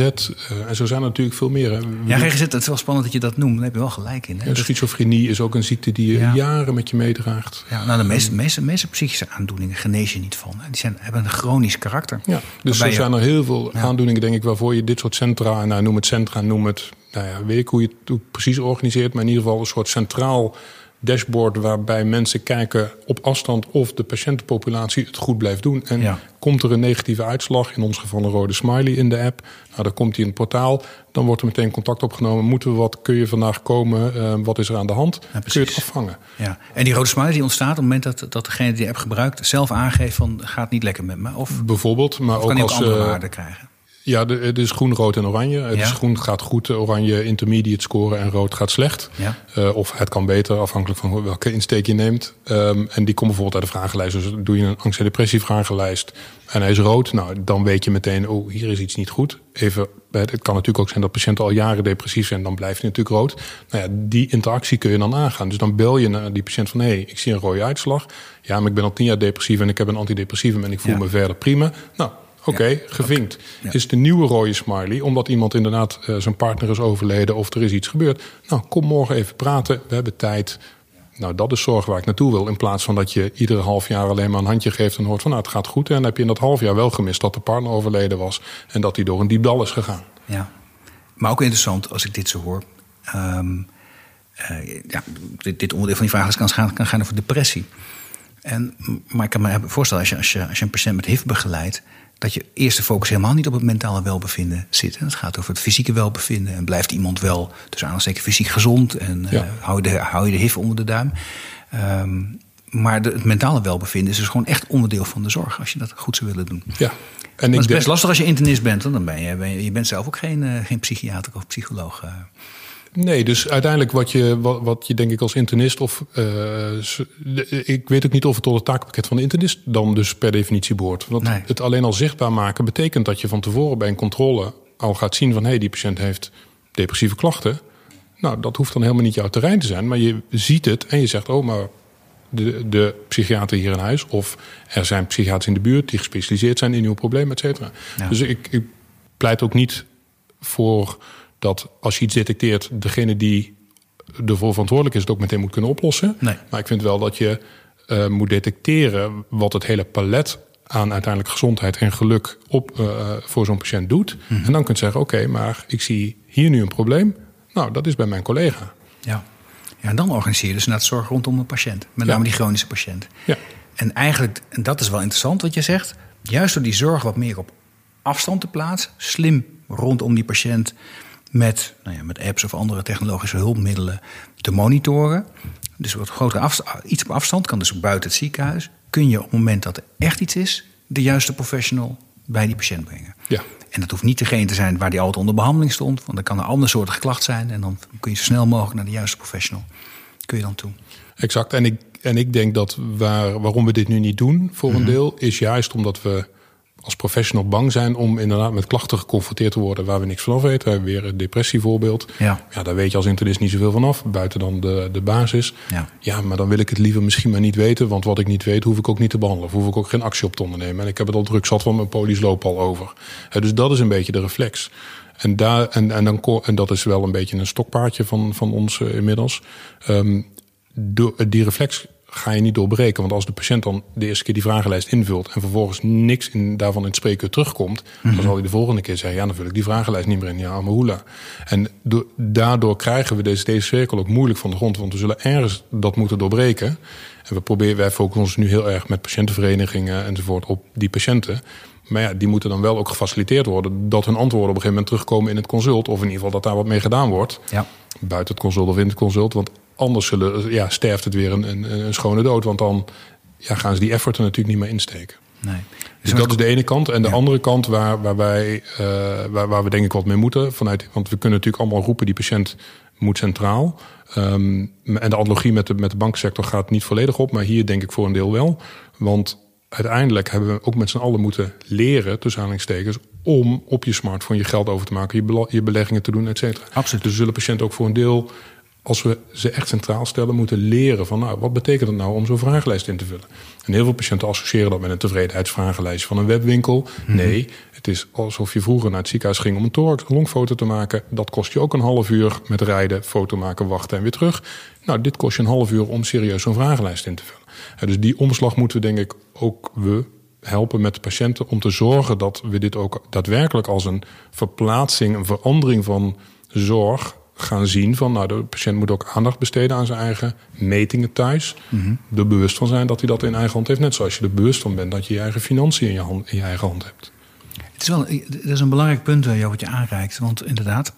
en zo zijn er natuurlijk veel meer. Hè. Ja, GGZ, het is wel spannend dat je dat noemt. Daar heb je wel gelijk in. Hè? Ja, schizofrenie is ook een ziekte die je ja. jaren met je meedraagt. Ja, nou, de meeste, meeste, meeste psychische aandoeningen genees je niet van. Die zijn, hebben een chronisch karakter. Ja, dus er zijn er heel veel aandoeningen, denk ik, waarvoor je dit soort centra, nou, noem het centra, noem het, nou ja, weet ik hoe je het precies organiseert, maar in ieder geval een soort centraal dashboard waarbij mensen kijken op afstand of de patiëntenpopulatie het goed blijft doen. En ja. komt er een negatieve uitslag, in ons geval een rode smiley in de app, nou, dan komt die in het portaal, dan wordt er meteen contact opgenomen. Moeten we wat, kun je vandaag komen, uh, wat is er aan de hand? Ja, kun je het afvangen. Ja. En die rode smiley die ontstaat op het moment dat, dat degene die de app gebruikt zelf aangeeft van gaat niet lekker met me? Of, Bijvoorbeeld, maar of ook kan als ook andere uh, waarden krijgen. Ja, het is groen, rood en oranje. Het Ja. groen gaat goed, oranje intermediate scoren en rood gaat slecht. Ja. Uh, of het kan beter, afhankelijk van welke insteek je neemt. Um, en die komt bijvoorbeeld uit de vragenlijst. Dus doe je een angst- en depressievragenlijst en hij is rood. Nou, dan weet je meteen, oh, hier is iets niet goed. Even, het kan natuurlijk ook zijn dat patiënten al jaren depressief zijn. Dan blijft hij natuurlijk rood. Nou ja, die interactie kun je dan aangaan. Dus dan bel je naar die patiënt van, hé, hey, ik zie een rode uitslag. Ja, maar ik ben al tien jaar depressief en ik heb een antidepressivum en ik voel Ja. me verder prima. Nou, Oké, okay, gevinkt. Is de nieuwe rode smiley, omdat iemand inderdaad uh, zijn partner is overleden of er is iets gebeurd. Nou, kom morgen even praten. We hebben tijd. Nou, dat is zorg waar ik naartoe wil. In plaats van dat je iedere half jaar alleen maar een handje geeft en hoort van nou, het gaat goed. En dan heb je in dat half jaar wel gemist dat de partner overleden was en dat hij door een diep dal is gegaan. Ja, maar ook interessant als ik dit zo hoor. Ehm, eh, ja, dit, dit, onderdeel van die vraag kan gaan, kan gaan over depressie. En, maar ik kan me voorstellen, als je, als, je, als je een patiënt met HIV begeleidt, dat je eerste focus helemaal niet op het mentale welbevinden zit. En het gaat over het fysieke welbevinden. En blijft iemand wel, tussen aanhalingstekens, fysiek gezond en ja. uh, hou, je de, hou je de HIV onder de duim. Um, maar de, het mentale welbevinden is dus gewoon echt onderdeel van de zorg, als je dat goed zou willen doen. Ja. En dat is best lastig als je internist bent, want dan ben je, ben je, je bent zelf ook geen, uh, geen psychiater of psycholoog. Nee, dus uiteindelijk wat je, wat, wat je denk ik als internist of uh, ik weet ook niet of het tot het taakpakket van de internist dan dus per definitie behoort. Want nee. het alleen al zichtbaar maken betekent dat je van tevoren bij een controle al gaat zien van hé, hey, die patiënt heeft depressieve klachten. Nou, dat hoeft dan helemaal niet jouw terrein te zijn, maar je ziet het en je zegt, oh, maar de, de psychiater hier in huis, of er zijn psychiaters in de buurt die gespecialiseerd zijn in uw probleem, et cetera. Ja. Dus ik, ik pleit ook niet voor dat als je iets detecteert, degene die ervoor verantwoordelijk is, het ook meteen moet kunnen oplossen. Nee. Maar ik vind wel dat je uh, moet detecteren wat het hele palet aan uiteindelijk gezondheid en geluk op, uh, voor zo'n patiënt doet. Mm -hmm. En dan kunt zeggen: oké, okay, maar ik zie hier nu een probleem. Nou, dat is bij mijn collega. Ja. Ja, en dan organiseer je dus naar het zorg rondom een patiënt. Met name ja. die chronische patiënt. Ja. En eigenlijk, en dat is wel interessant wat je zegt, juist door die zorg wat meer op afstand te plaatsen, slim rondom die patiënt met, nou ja, met apps of andere technologische hulpmiddelen te monitoren. Dus wat grotere afstand, iets op afstand, kan dus buiten het ziekenhuis. Kun je op het moment dat er echt iets is, de juiste professional bij die patiënt brengen. Ja. En dat hoeft niet degene te zijn waar die altijd onder behandeling stond. Want dan kan een ander soort klacht zijn. En dan kun je zo snel mogelijk naar de juiste professional. Kun je dan toe. Exact. En ik, en ik denk dat waar, waarom we dit nu niet doen, voor een mm -hmm. deel, is juist omdat we als professional bang zijn om inderdaad met klachten geconfronteerd te worden waar we niks van af weten. Weer een depressievoorbeeld. Ja. ja, daar weet je als internist niet zoveel van af, buiten dan de, de basis. Ja. ja, maar dan wil ik het liever misschien maar niet weten, want wat ik niet weet, hoef ik ook niet te behandelen. Of hoef ik ook geen actie op te ondernemen. En ik heb het al druk zat, want mijn polies lopen al over. dus dat is een beetje de reflex. En, daar, en, en, dan, en dat is wel een beetje een stokpaardje van, van ons uh, inmiddels. Um, die reflex ga je niet doorbreken. Want als de patiënt dan de eerste keer die vragenlijst invult en vervolgens niks in, daarvan in het spreekuur terugkomt, mm -hmm. dan zal hij de volgende keer zeggen: Ja, dan vul ik die vragenlijst niet meer in. Ja, Amahula. En do, daardoor krijgen we deze, deze cirkel ook moeilijk van de grond, want we zullen ergens dat moeten doorbreken. En we proberen, wij focussen ons nu heel erg met patiëntenverenigingen enzovoort op die patiënten. Maar ja, die moeten dan wel ook gefaciliteerd worden dat hun antwoorden op een gegeven moment terugkomen in het consult. Of in ieder geval dat daar wat mee gedaan wordt. Ja. Buiten het consult of in het consult. Want anders zullen, ja, sterft het weer een, een, een schone dood. Want dan ja, gaan ze die effort er natuurlijk niet meer insteken. Nee. Dus dat is de ene kant. En de ja. andere kant waar, waar, wij, uh, waar, waar we denk ik wat mee moeten. Vanuit, want we kunnen natuurlijk allemaal roepen, die patiënt moet centraal. Um, en de analogie met de, met de banksector gaat niet volledig op. Maar hier denk ik voor een deel wel. Want uiteindelijk hebben we ook met z'n allen moeten leren, tussen aanhalingstekens, om op je smartphone je geld over te maken, je beleggingen te doen, et cetera. Absoluut. Dus zullen patiënten ook voor een deel, als we ze echt centraal stellen, moeten leren van, nou, wat betekent het nou om zo'n vragenlijst in te vullen? En heel veel patiënten associëren dat met een tevredenheidsvragenlijst van een webwinkel. -hmm. Nee, het is alsof je vroeger naar het ziekenhuis ging om een thorax, longfoto te maken. Dat kost je ook een half uur met rijden, foto maken, wachten en weer terug. Nou, dit kost je een half uur om serieus zo'n vragenlijst in te vullen. En dus die omslag moeten we denk ik ook we helpen met de patiënten om te zorgen dat we dit ook daadwerkelijk als een verplaatsing, een verandering van zorg gaan zien. Van nou, de patiënt moet ook aandacht besteden aan zijn eigen metingen thuis. Mm -hmm. Er bewust van zijn dat hij dat in eigen hand heeft. Net zoals je er bewust van bent dat je je eigen financiën in je, hand, in je eigen hand hebt. Het is wel het is een belangrijk punt, Jo, wat je aanreikt. Want inderdaad,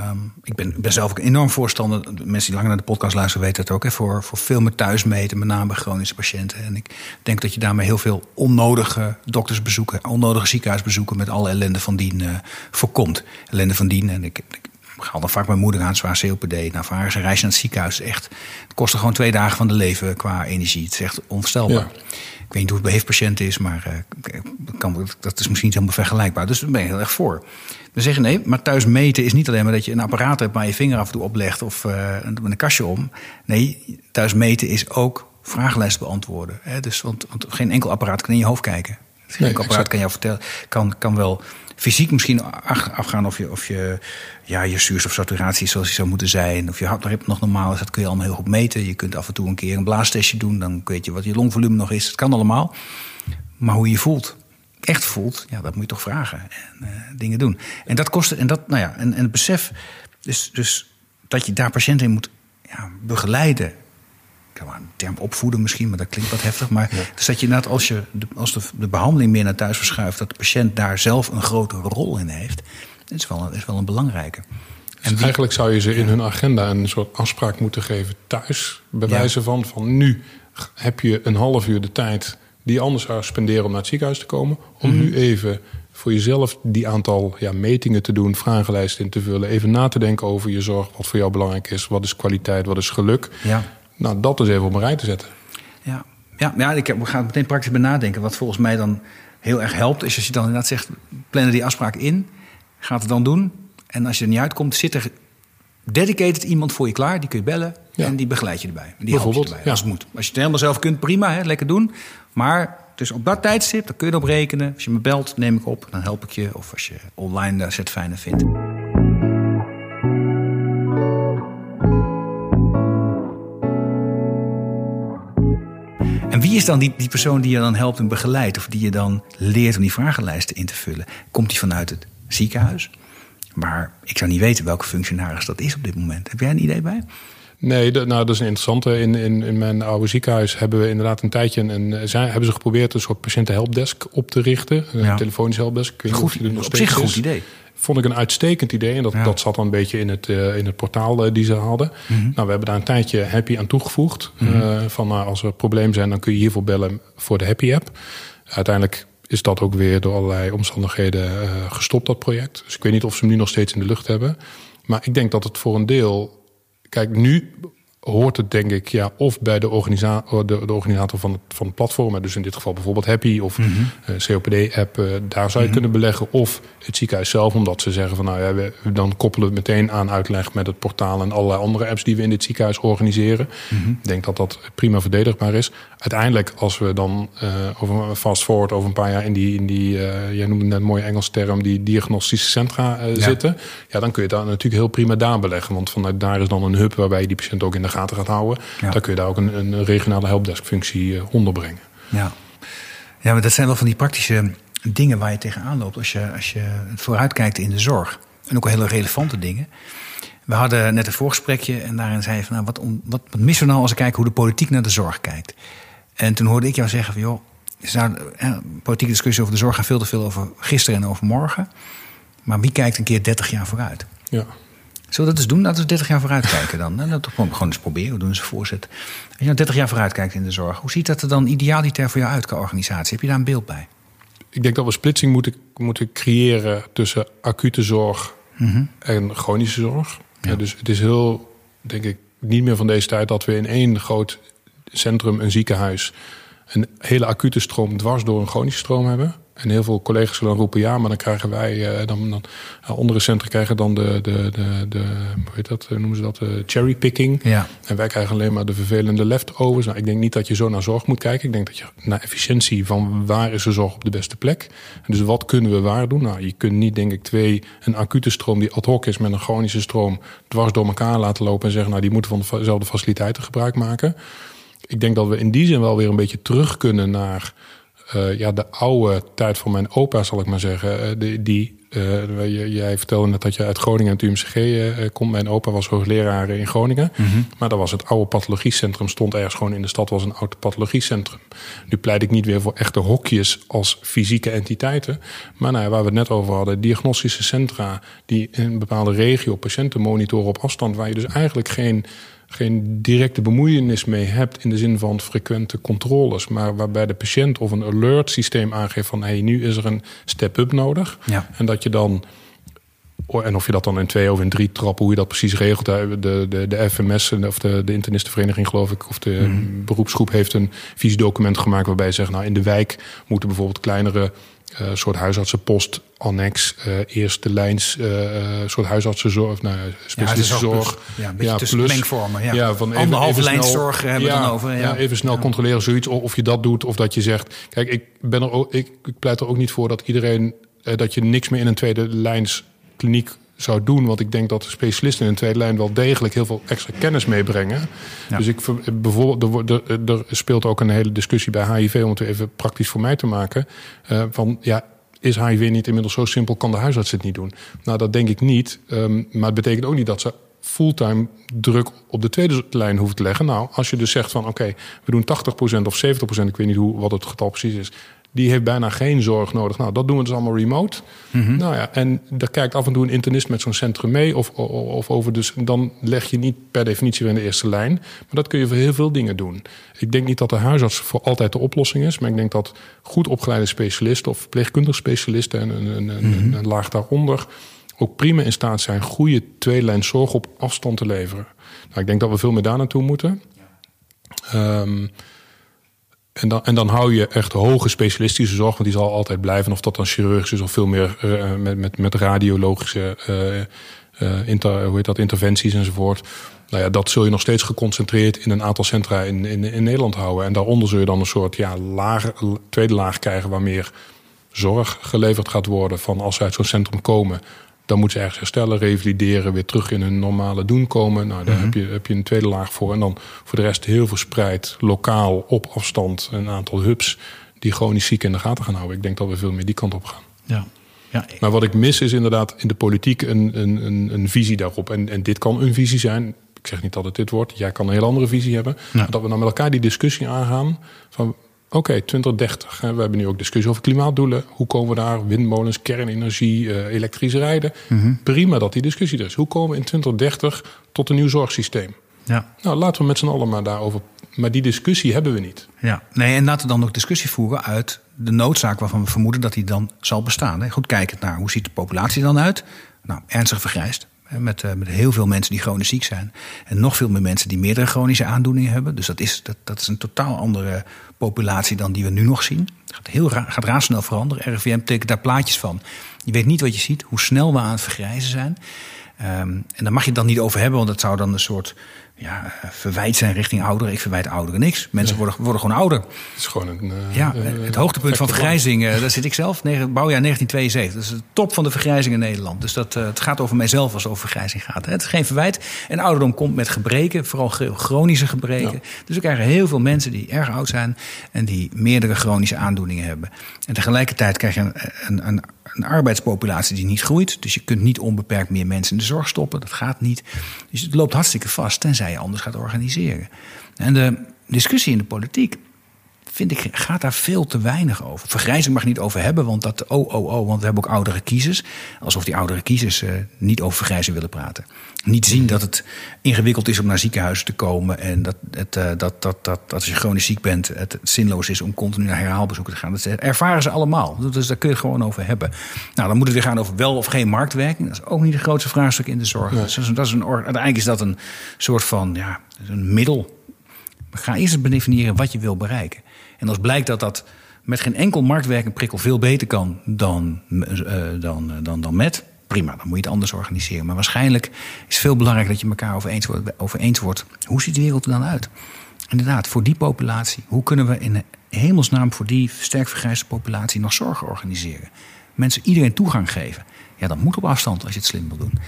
Um, ik ben, ben, zelf ook een enorm voorstander. Mensen die langer naar de podcast luisteren weten het ook. Hè, voor, voor veel meer thuismeten, met name bij chronische patiënten. En ik denk dat je daarmee heel veel onnodige doktersbezoeken, onnodige ziekenhuisbezoeken met alle ellende van dien uh, voorkomt. Ellende van dien. En ik, ik haal dan vaak mijn moeder aan, zwaar COPD. Nou, voor haar is een reis naar het ziekenhuis echt. Het kostte gewoon twee dagen van de leven qua energie. Het is echt onvoorstelbaar. Ja. Ik weet niet hoe het bij HIV-patiënten is, maar uh, kan, dat is misschien niet helemaal vergelijkbaar. Dus daar ben ik heel erg voor. We zeggen nee, maar thuis meten is niet alleen maar dat je een apparaat hebt waar je vinger af en toe oplegt of uh, met een kastje om. Nee, thuis meten is ook vragenlijsten beantwoorden. Hè? Dus, want, want, geen enkel apparaat kan in je hoofd kijken. Het nee, apparaat kan jou vertellen, kan, kan wel fysiek misschien afgaan of je, of je, ja, je zuurstofsaturatie zoals die zou moeten zijn. Of je hartritme nog normaal is. Dat kun je allemaal heel goed meten. Je kunt af en toe een keer een blaastestje doen. Dan weet je wat je longvolume nog is. Het kan allemaal. Maar hoe je voelt, echt voelt, ja, dat moet je toch vragen. En uh, dingen doen. En dat kost. En, dat, nou ja, en, en het besef. Dus, dus dat je daar patiënten in moet ja, begeleiden een term opvoeden misschien, maar dat klinkt wat heftig. Maar dus dat je inderdaad, als, je de, als de, de, behandeling meer naar thuis verschuift, dat de patiënt daar zelf een grote rol in heeft, dat is wel, een, is wel een belangrijke. En dus eigenlijk zou je ze in hun agenda een soort afspraak moeten geven thuis. Bij wijze van, van nu heb je een half uur de tijd die je anders zou spenderen om naar het ziekenhuis te komen. Om mhm. nu even voor jezelf die aantal ja, metingen te doen, vragenlijsten in te vullen. Even na te denken over je zorg, wat voor jou belangrijk is. Wat is kwaliteit, wat is geluk. Ja. Nou, dat dus even op een rij te zetten. Ja, ja, ja ik heb, we gaan meteen praktisch bij nadenken. Wat volgens mij dan heel erg helpt, is als je dan inderdaad zegt: plannen die afspraak in, gaat het dan doen. En als je er niet uitkomt, zit er dedicated iemand voor je klaar. Die kun je bellen en die begeleid je erbij. Die helpt je erbij, ja. als het moet. Als je het helemaal zelf kunt, prima, hè, lekker doen. Maar dus op dat tijdstip, dan kun je erop rekenen. Als je me belt, neem ik op, dan help ik je. Of als je online de set fijner vindt. Is dan die, die persoon die je dan helpt en begeleidt? Of die je dan leert om die vragenlijsten in te vullen? Komt die vanuit het ziekenhuis? Maar ik zou niet weten welke functionaris dat is op dit moment. Heb jij een idee bij? Nee, nou, dat is een interessante. In, in, in mijn oude ziekenhuis hebben we inderdaad een tijdje... En, zijn, hebben ze geprobeerd een soort patiëntenhelpdesk op te richten. Een telefonisch helpdesk. Ik weet goed, niet of nog op zich een goed idee vond ik een uitstekend idee. En dat, dat zat dan een beetje in het, uh, in het portaal uh, die ze hadden. Mhm. Nou, we hebben daar een tijdje Happy aan toegevoegd. Mm -hmm. van nou, als er problemen zijn, dan kun je hiervoor bellen voor de Happy app. Uiteindelijk is dat ook weer door allerlei omstandigheden gestopt, dat project. Dus ik weet niet of ze hem nu nog steeds in de lucht hebben. Maar ik denk dat het voor een deel. Kijk, nu hoort het denk ik ja, of bij de, organisa de, de organisator van het, van het platform, dus in dit geval bijvoorbeeld Happy of mm COPD-app, uh, daar zou je mhm. kunnen beleggen, of het ziekenhuis zelf, omdat ze zeggen van nou ja, we, dan koppelen we meteen aan uitleg met het portaal en allerlei andere apps die we in dit ziekenhuis organiseren. Mhm. Ik denk dat dat prima verdedigbaar is. Uiteindelijk, als we dan uh, over fast forward over een paar jaar in die, in die jij noemde net een mooie Engels term, die diagnostische centra zitten, ja, dan kun je daar natuurlijk heel prima daar beleggen, want vanuit daar is dan een hub waarbij je die patiënt ook in de gaat houden. Dan kun je daar ook een, een regionale helpdesk-functie uh, onderbrengen. Ja. ja, maar dat zijn wel van die praktische dingen waar je tegenaan loopt als je, als je vooruitkijkt in de zorg. En ook hele relevante dingen. We hadden net een voorgesprekje en daarin zei je van nou, wat, wat, wat missen we nou als ik kijk hoe de politiek naar de zorg kijkt. En toen hoorde ik jou zeggen van joh, nou, politieke discussie over de zorg gaat veel te veel over gisteren en over morgen. Maar wie kijkt een keer 30 jaar vooruit? Ja. Zullen we dat eens doen? Laten we 30 jaar vooruitkijken dan. Nou, dat gewoon eens proberen. We doen eens een voorzet. Als je nou 30 jaar vooruitkijkt in de zorg, hoe ziet dat er dan idealiter voor jou uit qua organisatie? Heb je daar een beeld bij? Ik denk dat we splitsing moeten, moeten creëren tussen acute zorg mhm. en chronische zorg. Ja. dus het is heel, denk ik, niet meer van deze tijd dat we in één groot centrum, een ziekenhuis, een hele acute stroom dwars door een chronische stroom hebben. En heel veel collega's zullen dan roepen ja, maar dan krijgen wij, uh, dan, dan uh, andere centra krijgen dan de, de, de, de hoe heet dat, noemen ze dat, cherrypicking. Ja. En wij krijgen alleen maar de vervelende leftovers. Nou, ik denk niet dat je zo naar zorg moet kijken. Ik denk dat je naar efficiëntie van waar is de zorg op de beste plek. En dus wat kunnen we waar doen? Nou, je kunt niet, denk ik, twee, een acute stroom die ad hoc is met een chronische stroom dwars door elkaar laten lopen en zeggen, nou, die moeten van dezelfde faciliteiten gebruik maken. Ik denk dat we in die zin wel weer een beetje terug kunnen naar uh, ja, de oude tijd van mijn opa, zal ik maar zeggen. Uh, die, die uh, jij vertelde net dat je uit Groningen en het UMCG komt. Mijn opa was hoogleraar in Groningen. Mm -hmm. Maar dat was het oude pathologiecentrum. Stond ergens gewoon in de stad, was een oud pathologiecentrum. Nu pleit ik niet weer voor echte hokjes als fysieke entiteiten. Maar nou, waar we het net over hadden, diagnostische centra... die in een bepaalde regio patiënten monitoren op afstand... waar je dus eigenlijk geen geen directe bemoeienis mee hebt in de zin van frequente controles, maar waarbij de patiënt of een alert systeem aangeeft van hé, hey, nu is er een step-up nodig. Ja. En dat je dan en of je dat dan in twee of in drie trappen, hoe je dat precies regelt. De, de, de FMS, of de, de internistenvereniging geloof ik, of de mhm. beroepsgroep heeft een visiedocument gemaakt waarbij ze zeggen, nou in de wijk moeten bijvoorbeeld kleinere uh, soort huisartsenpost, annex, uh, eerste lijns, uh, soort huisartsenzorg, nou, specialistenzorg. Ja, een beetje ja, plus, mengvormen. Ja. ja van even, Anderhalve lijnszorg hebben we ja, dan over. Ja, even snel controleren, zoiets. Of je dat doet, of dat je zegt... Kijk, ik, ben er ook, ik, ik pleit er ook niet voor dat iedereen... dat je niks meer in een tweede lijns kliniek zou doen. Want ik denk dat de specialisten in de tweede lijn wel degelijk heel veel extra kennis meebrengen. Dus ik bijvoorbeeld, er, er, speelt ook een hele discussie bij HIV, om het even praktisch voor mij te maken. Uh, van ja, is HIV niet inmiddels zo simpel, kan de huisarts het niet doen? Nou, dat denk ik niet. Um, maar het betekent ook niet dat ze fulltime druk op de tweede lijn hoeven te leggen. Nou, als je dus zegt van oké, we doen 80% of 70%, ik weet niet hoe, wat het getal precies is die heeft bijna geen zorg nodig. Nou, dat doen we dus allemaal remote. Mhm. Nou ja, en daar kijkt af en toe een internist met zo'n centrum mee. Of, of, over dus, dan leg je niet per definitie weer in de eerste lijn. Maar dat kun je voor heel veel dingen doen. Ik denk niet dat de huisarts voor altijd de oplossing is. Maar ik denk dat goed opgeleide specialisten of verpleegkundige specialisten en een, een, een, mhm. laag daaronder ook prima in staat zijn goede tweelijn zorg op afstand te leveren. Nou, ik denk dat we veel meer daar naartoe moeten. Um, en dan, en dan hou je echt hoge specialistische zorg, want die zal altijd blijven. Of dat dan chirurgisch is of veel meer uh, met, met, met radiologische uh, uh, inter, hoe heet dat, interventies enzovoort. Nou ja, dat zul je nog steeds geconcentreerd in een aantal centra in, in, in Nederland houden. En daaronder zul je dan een soort ja, lager, tweede laag krijgen waar meer zorg geleverd gaat worden. Van als ze uit zo'n centrum komen, dan moeten ze ergens herstellen, revalideren, weer terug in hun normale doen komen. Nou, daar mhm. heb, je, heb je een tweede laag voor. En dan voor de rest heel verspreid, lokaal, op afstand, een aantal hubs die chronisch ziek in de gaten gaan houden. Ik denk dat we veel meer die kant op gaan. Ja. Ja. Maar wat ik mis is inderdaad in de politiek een, een, een, een visie daarop. En, en dit kan een visie zijn. Ik zeg niet dat het dit wordt. Jij kan een heel andere visie hebben. Dat we dan met elkaar die discussie aangaan. Van Oké, okay, 2030. We hebben nu ook discussie over klimaatdoelen. Hoe komen we daar? Windmolens, kernenergie, uh, elektrisch rijden. Mhm. Prima dat die discussie er is. Hoe komen we in 2030 tot een nieuw zorgsysteem? Ja. Nou, laten we met z'n allen maar daarover. Maar die discussie hebben we niet. Ja, nee, en laten we dan ook discussie voeren uit de noodzaak waarvan we vermoeden dat die dan zal bestaan. Goed kijkend naar hoe ziet de populatie dan uit? Nou, ernstig vergrijst. Met, uh, met heel veel mensen die chronisch ziek zijn. En nog veel meer mensen die meerdere chronische aandoeningen hebben. Dus dat is, dat, dat is een totaal andere populatie dan die we nu nog zien. Het gaat, heel ra gaat razendsnel veranderen. RIVM tekent daar plaatjes van. Je weet niet wat je ziet, hoe snel we aan het vergrijzen zijn. Um, en daar mag je het dan niet over hebben, want dat zou dan een soort ja, verwijt zijn richting ouderen. Ik verwijt ouderen niks. Mensen worden, worden gewoon ouder. Het is gewoon een. Uh, ja, het hoogtepunt van vergrijzing, uh, daar zit ik zelf. bouwjaar 1972. Dat is de top van de vergrijzing in Nederland. Dus dat, uh, het gaat over mijzelf als het over vergrijzing gaat. Het is geen verwijt. En ouderdom komt met gebreken, vooral chronische gebreken. Dus we krijgen heel veel mensen die erg oud zijn en die meerdere chronische aandoeningen hebben. En tegelijkertijd krijg je een, een, een een arbeidspopulatie die niet groeit. Dus je kunt niet onbeperkt meer mensen in de zorg stoppen. Dat gaat niet. Dus het loopt hartstikke vast, tenzij je anders gaat organiseren. En de discussie in de politiek vind ik, gaat daar veel te weinig over. Vergrijzing mag niet over hebben, want dat, oh, oh, oh, want we hebben ook oudere kiezers. Alsof die oudere kiezers uh, niet over vergrijzing willen praten. Niet zien dat het ingewikkeld is om naar ziekenhuizen te komen. En dat, het, uh, dat, dat, dat, dat als je chronisch ziek bent, het zinloos is om continu naar herhaalbezoeken te gaan. Dat ervaren ze allemaal. Dus daar kun je het gewoon over hebben. Nou, dan moet het weer gaan over wel of geen marktwerking. Dat is ook niet het grootste vraagstuk in de zorg. Nee. Dus dat is een, uiteindelijk is dat een soort van ja, een middel. Ga eerst definiëren wat je wil bereiken. En als blijkt dat dat met geen enkel marktwerking prikkel veel beter kan dan, uh, dan, dan, dan met, prima, dan moet je het anders organiseren. Maar waarschijnlijk is het veel belangrijker dat je elkaar over eens, wordt, eens wordt. Hoe ziet de wereld er dan uit? Inderdaad, voor die populatie, hoe kunnen we in hemelsnaam voor die sterk vergrijsde populatie nog zorgen organiseren? Mensen iedereen toegang geven. Ja, dat moet op afstand als je het slim wil doen.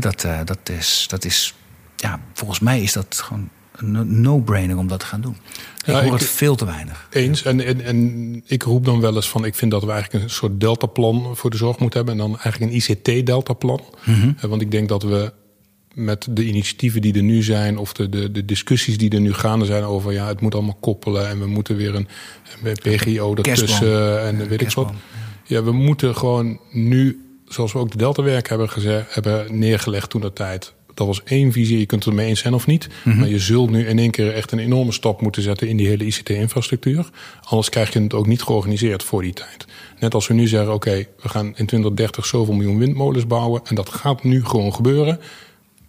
dat, uh, dat, is, dat is, ja, volgens mij is dat gewoon een no-brainer om dat te gaan doen. Ik hoor het veel te weinig. Eens. En, en, en ik roep dan wel eens van... ik vind dat we eigenlijk een soort deltaplan voor de zorg moeten hebben... en dan eigenlijk een ICT-deltaplan. Mm Want ik denk dat we met de initiatieven die er nu zijn... of de, de, de discussies die er nu gaande zijn over... ja, het moet allemaal koppelen en we moeten weer een, een PGO ertussen... en weet ik wat. Ja, we moeten gewoon nu, zoals we ook de Deltawerk hebben, gezegd, hebben neergelegd toen dat tijd dat was één visie. Je kunt het ermee eens zijn of niet. Mhm. Maar je zult nu in één keer echt een enorme stap moeten zetten in die hele ICT-infrastructuur. Anders krijg je het ook niet georganiseerd voor die tijd. Net als we nu zeggen, oké, we gaan in 2030 zoveel miljoen windmolens bouwen. En dat gaat nu gewoon gebeuren.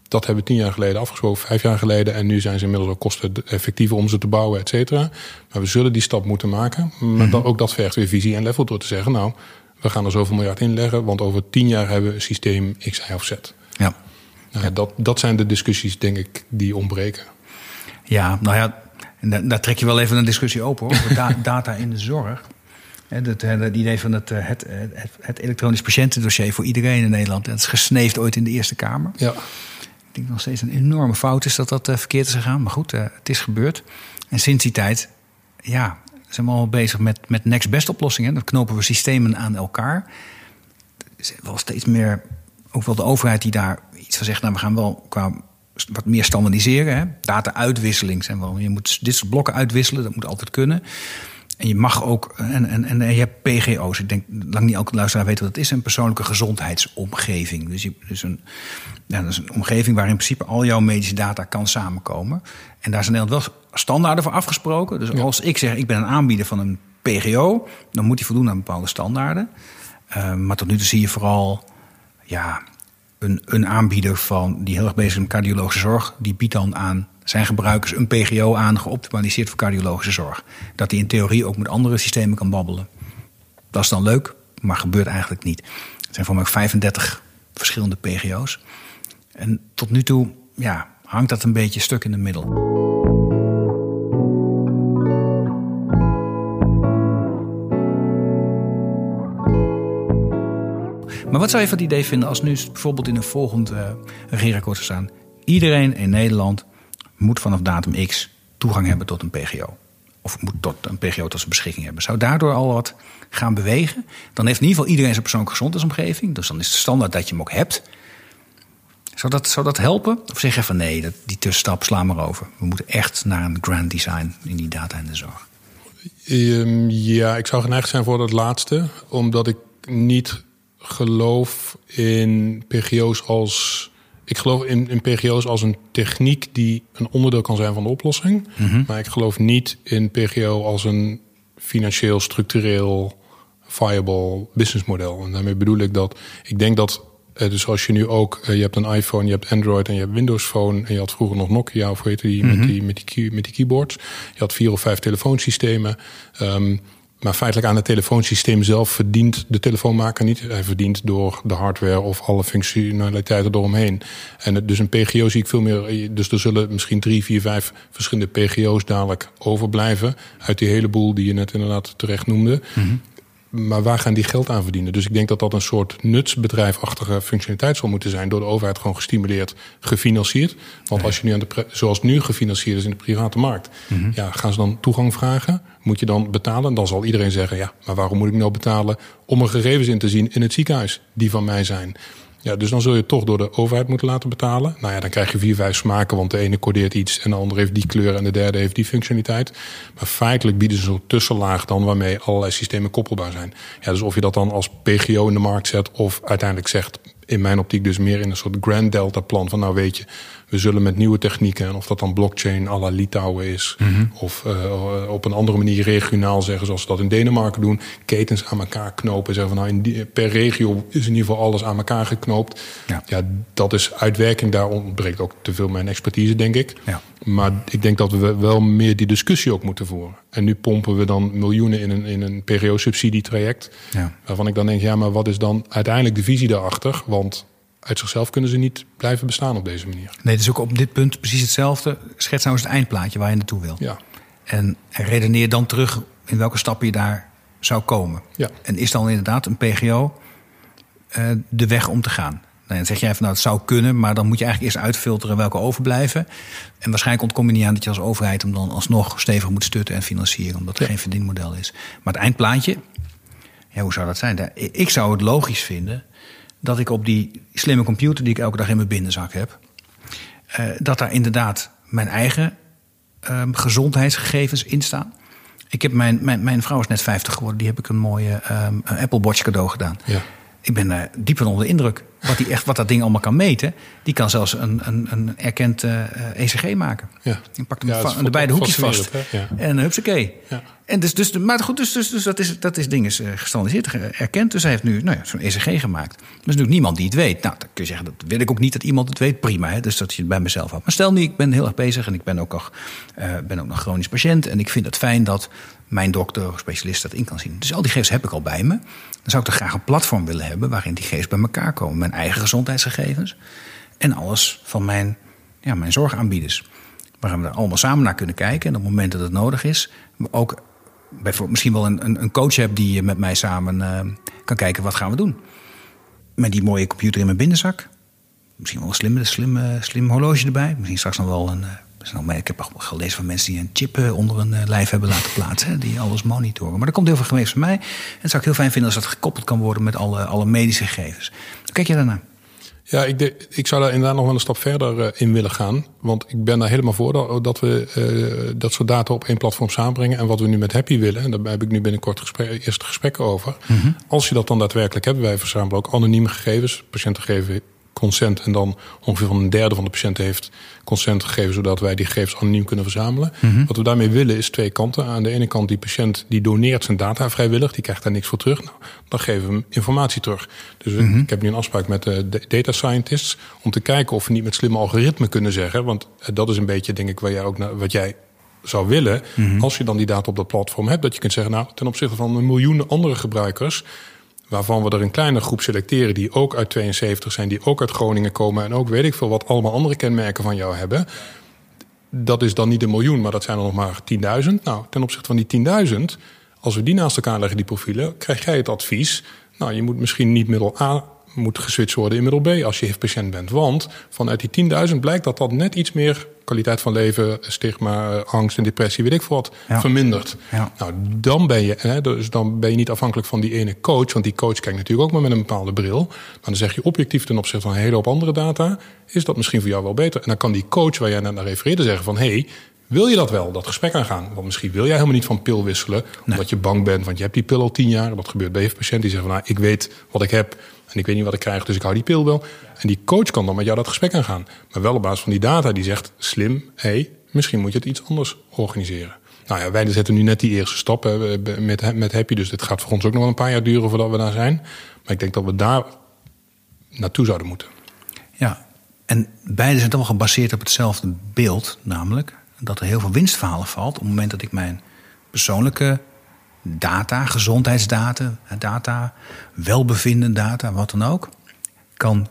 dat hebben we tien jaar geleden afgesproken, vijf jaar geleden. En nu zijn ze inmiddels ook kosten effectiever om ze te bouwen, et cetera. Maar we zullen die stap moeten maken. Maar mm -hmm. ook dat vergt weer visie en level door te zeggen, nou, we gaan er zoveel miljard inleggen. Want over tien jaar hebben we een systeem X, Y of Z. Ja. Ja. Dat, dat zijn de discussies, denk ik, die ontbreken. Ja, nou ja, daar trek je wel even een discussie open hoor. Over da [LAUGHS] data in de zorg. Het, het, idee van het, het, het, het elektronisch patiëntendossier voor iedereen in Nederland. Dat is gesneefd ooit in de Eerste Kamer. Ja. Ik denk nog steeds een enorme fout is dat dat uh, verkeerd is gegaan. Maar goed, het is gebeurd. En sinds die tijd, ja, zijn we al bezig met, met next best oplossingen. Dan knopen we systemen aan elkaar. Er is wel steeds meer, ook wel de overheid die daar iets van zegt. Nou, we gaan wel qua wat meer standaardiseren. Hè? Data-uitwisseling zijn wel. Je moet dit soort blokken uitwisselen, dat moet altijd kunnen. En je mag ook, en, en, en je hebt PGO's. Ik denk, lang niet elke luisteraar weet wat dat is. Een persoonlijke gezondheidsomgeving. Dus, je, dus een, ja, dat is een omgeving waar in principe al jouw medische data kan samenkomen. En daar zijn Nederland wel standaarden voor afgesproken. Dus als ik zeg, ik ben een aanbieder van een PGO... dan moet die voldoen aan bepaalde standaarden. Uh, maar tot nu toe zie je vooral... ja, een, een aanbieder van, die heel erg bezig is met cardiologische zorg... die biedt dan aan zijn gebruikers een PGO aan, geoptimaliseerd voor cardiologische zorg. Dat die in theorie ook met andere systemen kan babbelen. Dat is dan leuk, maar gebeurt eigenlijk niet. Er zijn voor mij 35 verschillende PGO's. En tot nu toe ja, hangt dat een beetje stuk in de middel. Maar wat zou je van het idee vinden als nu bijvoorbeeld in een volgend uh, regeerakkoord zou staan... iedereen in Nederland moet vanaf datum X toegang hebben tot een PGO. Of moet tot een PGO tot zijn beschikking hebben. Zou daardoor al wat gaan bewegen? Dan heeft in ieder geval iedereen zijn persoonlijke gezondheidsomgeving. Dus dan is de standaard dat je hem ook hebt. Zou dat, zou dat helpen? Of zeg je van nee, dat, die tussenstap slaan maar over. We moeten echt naar een grand design in die data en de zorg. Um, ja, ik zou geneigd zijn voor dat laatste. Omdat ik niet geloof in PGO's als ik geloof in, in PGO's als een techniek die een onderdeel kan zijn van de oplossing. Mhm. Maar ik geloof niet in PGO als een financieel, structureel, viable businessmodel. En daarmee bedoel ik dat ik denk dat. eh, Dus als je nu ook, eh, je hebt een iPhone, je hebt Android en je hebt Windows Phone. En je had vroeger nog Nokia, of hoe heette die, met, die, met, die, met die keyboards. Je had vier of vijf telefoonsystemen. Ehm, maar feitelijk aan het telefoonsysteem zelf verdient de telefoonmaker niet. Hij verdient door de hardware of alle functionaliteiten eromheen. En dus een PGO zie ik veel meer. Dus er zullen misschien drie, vier, vijf verschillende PGO's dadelijk overblijven. Uit die hele boel die je net inderdaad terecht noemde. Maar waar gaan die geld aan verdienen? Dus ik denk dat dat een soort nutsbedrijfachtige functionaliteit zal moeten zijn. Door de overheid gewoon gestimuleerd, gefinancierd. Want als je nu aan de, zoals nu gefinancierd is in de private markt. Ja, gaan ze dan toegang vragen? Moet je dan betalen? Dan zal iedereen zeggen, ja, maar waarom moet ik nou betalen om er gegevens in te zien in het ziekenhuis die van mij zijn? Ja, dus dan zul je het toch door de overheid moeten laten betalen. Nou ja, dan krijg je vier, vijf smaken, want de ene codeert iets en de andere heeft die kleur en de derde heeft die functionaliteit. Maar feitelijk bieden ze zo'n tussenlaag dan waarmee allerlei systemen koppelbaar zijn. Ja, dus of je dat dan als PGO in de markt zet of uiteindelijk zegt, in mijn optiek dus meer in een soort Grand Delta plan van nou weet je, we zullen met nieuwe technieken, en of dat dan blockchain à la Litouwen is, of uh, op een andere manier regionaal zeggen, zoals ze dat in Denemarken doen, ketens aan elkaar knopen. Zeggen van nou, in die, per regio is in ieder geval alles aan elkaar geknoopt. Ja. ja, dat is uitwerking. Daar ontbreekt ook te veel mijn expertise, denk ik. Ja. Maar ik denk dat we wel meer die discussie ook moeten voeren. En nu pompen we dan miljoenen in een, in een PGO-subsidietraject. Ja. Waarvan ik dan denk, ja, maar wat is dan uiteindelijk de visie daarachter? Want uit zichzelf kunnen ze niet blijven bestaan op deze manier. Nee, dus ook op dit punt precies hetzelfde. Schets nou eens het eindplaatje waar je naartoe wil. Ja, En redeneer dan terug in welke stappen je daar zou komen. Ja. En is dan inderdaad een PGO eh, de weg om te gaan? Nou, dan zeg jij van nou, het zou kunnen, maar dan moet je eigenlijk eerst uitfilteren welke overblijven. En waarschijnlijk ontkom je niet aan dat je als overheid hem dan alsnog stevig moet stutten en financieren, omdat er Ja. geen verdienmodel is. Maar het eindplaatje, ja, hoe zou dat zijn? Ik zou het logisch vinden dat ik op die slimme computer die ik elke dag in mijn binnenzak heb, eh, dat daar inderdaad mijn eigen ehm, gezondheidsgegevens in staan. Ik heb mijn, mijn, mijn vrouw is net 50 geworden, die heb ik een mooie een Apple Watch cadeau gedaan. ja. Ik ben eh, diep van onder de indruk. Wat, die echt, wat dat ding allemaal kan meten. Die kan zelfs een, een, een erkend eh, ECG maken. Ja. Je pakt hem Ja, de beide hoekjes vast. En hupsakee. Ja. En dus, dus, maar goed, dus, dus, dus dat is, dat is dingen uh, gestandardiseerd erkend. Dus hij heeft nu nou ja, zo'n ECG gemaakt. Er is natuurlijk niemand die het weet. Nou, dan kun je zeggen, dat wil ik ook niet dat iemand het weet. Prima, hè? dus dat je het bij mezelf houdt. Maar stel nu, ik ben heel erg bezig en ik ben ook nog, uh, ben ook nog chronisch patiënt. En ik vind het fijn dat mijn dokter of specialist dat in kan zien. Dus al die gegevens heb ik al bij me. Dan zou ik er graag een platform willen hebben waarin die gegevens bij elkaar komen. Mijn eigen gezondheidsgegevens en alles van mijn, ja, mijn zorgaanbieders. Waar we er allemaal samen naar kunnen kijken. En op het moment dat het nodig is, ook bijvoorbeeld misschien wel een, een coach heb die met mij samen uh, kan kijken wat gaan we doen. Met die mooie computer in mijn binnenzak. Misschien wel een slim, slim, slim horloge erbij. Misschien straks nog wel een. Uh, ik heb gelezen van mensen die een chip uh, onder een lijf hebben laten plaatsen. die alles monitoren. Maar er komt heel veel geweest van mij. En het zou ik heel fijn vinden als dat gekoppeld kan worden met alle, alle medische gegevens. Hoe kijk je daarnaar? Ja, ik, de, ik zou daar inderdaad nog wel een stap verder uh, in willen gaan. Want ik ben daar helemaal voor dat, dat we uh, dat soort data op één platform samenbrengen. En wat we nu met Happy willen, en daar heb ik nu binnenkort gesprek, eerste gesprekken over. Mm -hmm. Als je dat dan daadwerkelijk hebt, wij verzamelen ook anonieme gegevens. Patiënten geven consent. En dan ongeveer van een derde van de patiënten heeft consent gegeven, zodat wij die gegevens anoniem kunnen verzamelen. Mm -hmm. Wat we daarmee willen is twee kanten. Aan de ene kant die patiënt die doneert zijn data vrijwillig, die krijgt daar niks voor terug. Nou, dan geven we hem informatie terug. Dus mm -hmm. ik heb nu een afspraak met de data scientists om te kijken of we niet met slimme algoritmen kunnen zeggen. Want dat is een beetje, denk ik, waar jij ook naar, wat jij zou willen, mm -hmm. als je dan die data op dat platform hebt, dat je kunt zeggen, nou, ten opzichte van een miljoenen andere gebruikers, waarvan we er een kleine groep selecteren die ook uit 72 zijn, die ook uit Groningen komen en ook weet ik veel wat allemaal andere kenmerken van jou hebben. Dat is dan niet een miljoen, maar dat zijn er nog maar 10.000. Nou, ten opzichte van die 10.000, als we die naast elkaar leggen, die profielen, krijg jij het advies. Nou, je moet misschien niet middel A moet geswitcht worden in middel B als je HIV-patiënt bent. Want vanuit die 10.000 blijkt dat dat net iets meer kwaliteit van leven, stigma, angst en depressie, weet ik veel wat, ja. vermindert. Ja. Nou, dan ben je, hè, dus dan ben je niet afhankelijk van die ene coach, want die coach kijkt natuurlijk ook maar met een bepaalde bril. Maar dan zeg je objectief ten opzichte van een hele hoop andere data, is dat misschien voor jou wel beter. En dan kan die coach waar jij net naar refereerde zeggen van, hé, hey, wil je dat wel, dat gesprek aangaan? Want misschien wil jij helemaal niet van pil wisselen, omdat nee. je bang bent, want je hebt die pil al tien jaar. Dat gebeurt bij patiënten die zeggen van, nou, ik weet wat ik heb en ik weet niet wat ik krijg, dus ik hou die pil wel. En die coach kan dan met jou dat gesprek aangaan. Maar wel op basis van die data die zegt, slim, hé, hey, misschien moet je het iets anders organiseren. Nou ja, wij zetten nu net die eerste stap met, met Happy. Dus dit gaat voor ons ook nog wel een paar jaar duren voordat we daar zijn. Maar ik denk dat we daar naartoe zouden moeten. Ja, en beide zijn toch wel gebaseerd op hetzelfde beeld. Namelijk dat er heel veel winstverhalen valt op het moment dat ik mijn persoonlijke data, gezondheidsdata, data, welbevinden data, wat dan ook, kan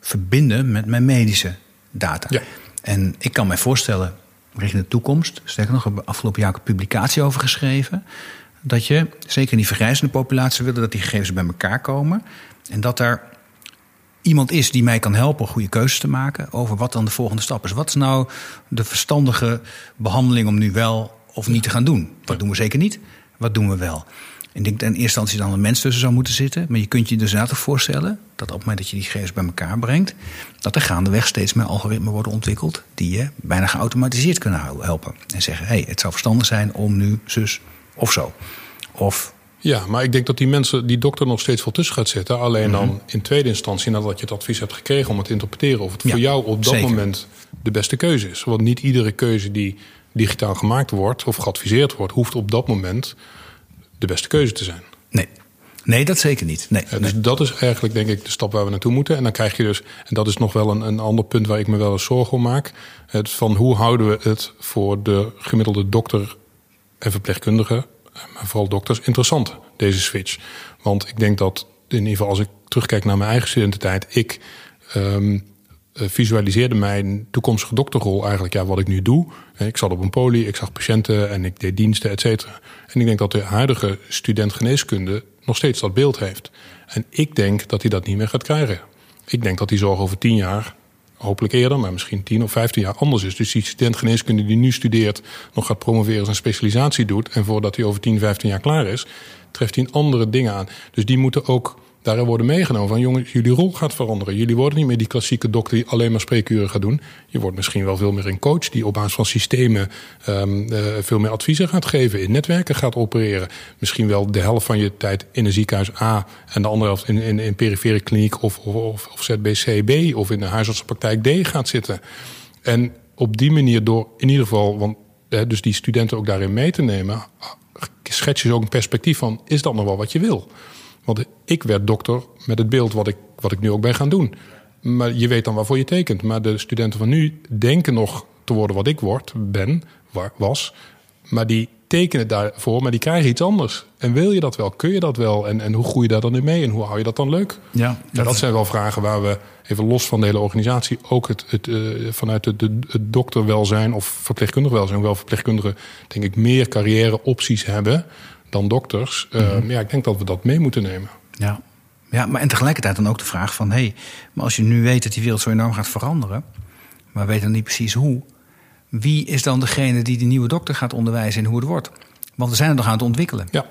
verbinden met mijn medische data. Ja. En ik kan mij voorstellen, richting de toekomst, sterker nog, heb afgelopen jaar ook een publicatie over geschreven, dat je, zeker in die vergrijzende populatie, willen dat die gegevens bij elkaar komen. En dat er iemand is die mij kan helpen goede keuzes te maken over wat dan de volgende stap is. Wat is nou de verstandige behandeling om nu wel of niet te gaan doen? Wat doen we zeker niet? Wat doen we wel? Ik denk dat in eerste instantie dan een mens tussen zou moeten zitten. Maar je kunt je dus inderdaad voorstellen dat op het moment dat je die gegevens bij elkaar brengt, dat er gaandeweg steeds meer algoritmen worden ontwikkeld die je bijna geautomatiseerd kunnen helpen. En zeggen: hé, hey, het zou verstandig zijn om nu zus of zo. Of ja, maar ik denk dat die mensen, die dokter nog steeds wel tussen gaat zitten. Alleen dan mm -hmm. in tweede instantie, nadat je het advies hebt gekregen om het te interpreteren, of het ja, voor jou op dat zeker. moment de beste keuze is. Want niet iedere keuze die digitaal gemaakt wordt of geadviseerd wordt, hoeft op dat moment de beste keuze te zijn. Nee. Nee, dat zeker niet. Nee, ja, dus nee. dat is eigenlijk denk ik de stap waar we naartoe moeten. En dan krijg je dus, en dat is nog wel een, een ander punt waar ik me wel eens zorgen om maak. Het van hoe houden we het voor de gemiddelde dokter en verpleegkundige, maar vooral dokters, interessant, deze switch. Want ik denk dat, in ieder geval als ik terugkijk naar mijn eigen studententijd, ik um, visualiseerde mijn toekomstige dokterrol eigenlijk ja, wat ik nu doe. Ik zat op een poli, ik zag patiënten en ik deed diensten, et cetera. En ik denk dat de huidige student geneeskunde nog steeds dat beeld heeft. En ik denk dat hij dat niet meer gaat krijgen. Ik denk dat die zorg over tien jaar, hopelijk eerder, maar misschien tien of vijftien jaar anders is. Dus die student geneeskunde die nu studeert, nog gaat promoveren, zijn specialisatie doet. En voordat hij over tien, vijftien jaar klaar is, treft hij andere dingen aan. Dus die moeten ook daarin worden meegenomen van jongens, jullie rol gaat veranderen. Jullie worden niet meer die klassieke dokter die alleen maar spreekuren gaat doen. Je wordt misschien wel veel meer een coach die op basis van systemen um, uh, veel meer adviezen gaat geven, in netwerken gaat opereren. Misschien wel de helft van je tijd in een ziekenhuis A en de andere helft in, in, in perifere kliniek of, of, of ZBCB of in de huisartsenpraktijk D gaat zitten. En op die manier door in ieder geval, want dus die studenten ook daarin mee te nemen, schets je ook een perspectief van: is dat nog wel wat je wil? Want ik werd dokter met het beeld wat ik, wat ik nu ook ben gaan doen. Maar je weet dan waarvoor je tekent. Maar de studenten van nu denken nog te worden wat ik word, ben, was. Maar die tekenen daarvoor, maar die krijgen iets anders. En wil je dat wel? Kun je dat wel? En, en hoe groei je daar dan in mee? En hoe hou je dat dan leuk? Ja, dat, dat zijn wel vragen waar we, even los van de hele organisatie, ook het, het, uh, vanuit het, het, dokterwelzijn of verpleegkundig welzijn, wel verpleegkundigen, denk ik, meer carrièreopties hebben dan dokters. Mm -hmm. ja, ik denk dat we dat mee moeten nemen. Ja. Ja, maar en tegelijkertijd dan ook de vraag van... hé, hey, maar als je nu weet dat die wereld zo enorm gaat veranderen... maar weet dan niet precies hoe... wie is dan degene die de nieuwe dokter gaat onderwijzen en hoe het wordt? Want we zijn er nog aan het ontwikkelen. Ja.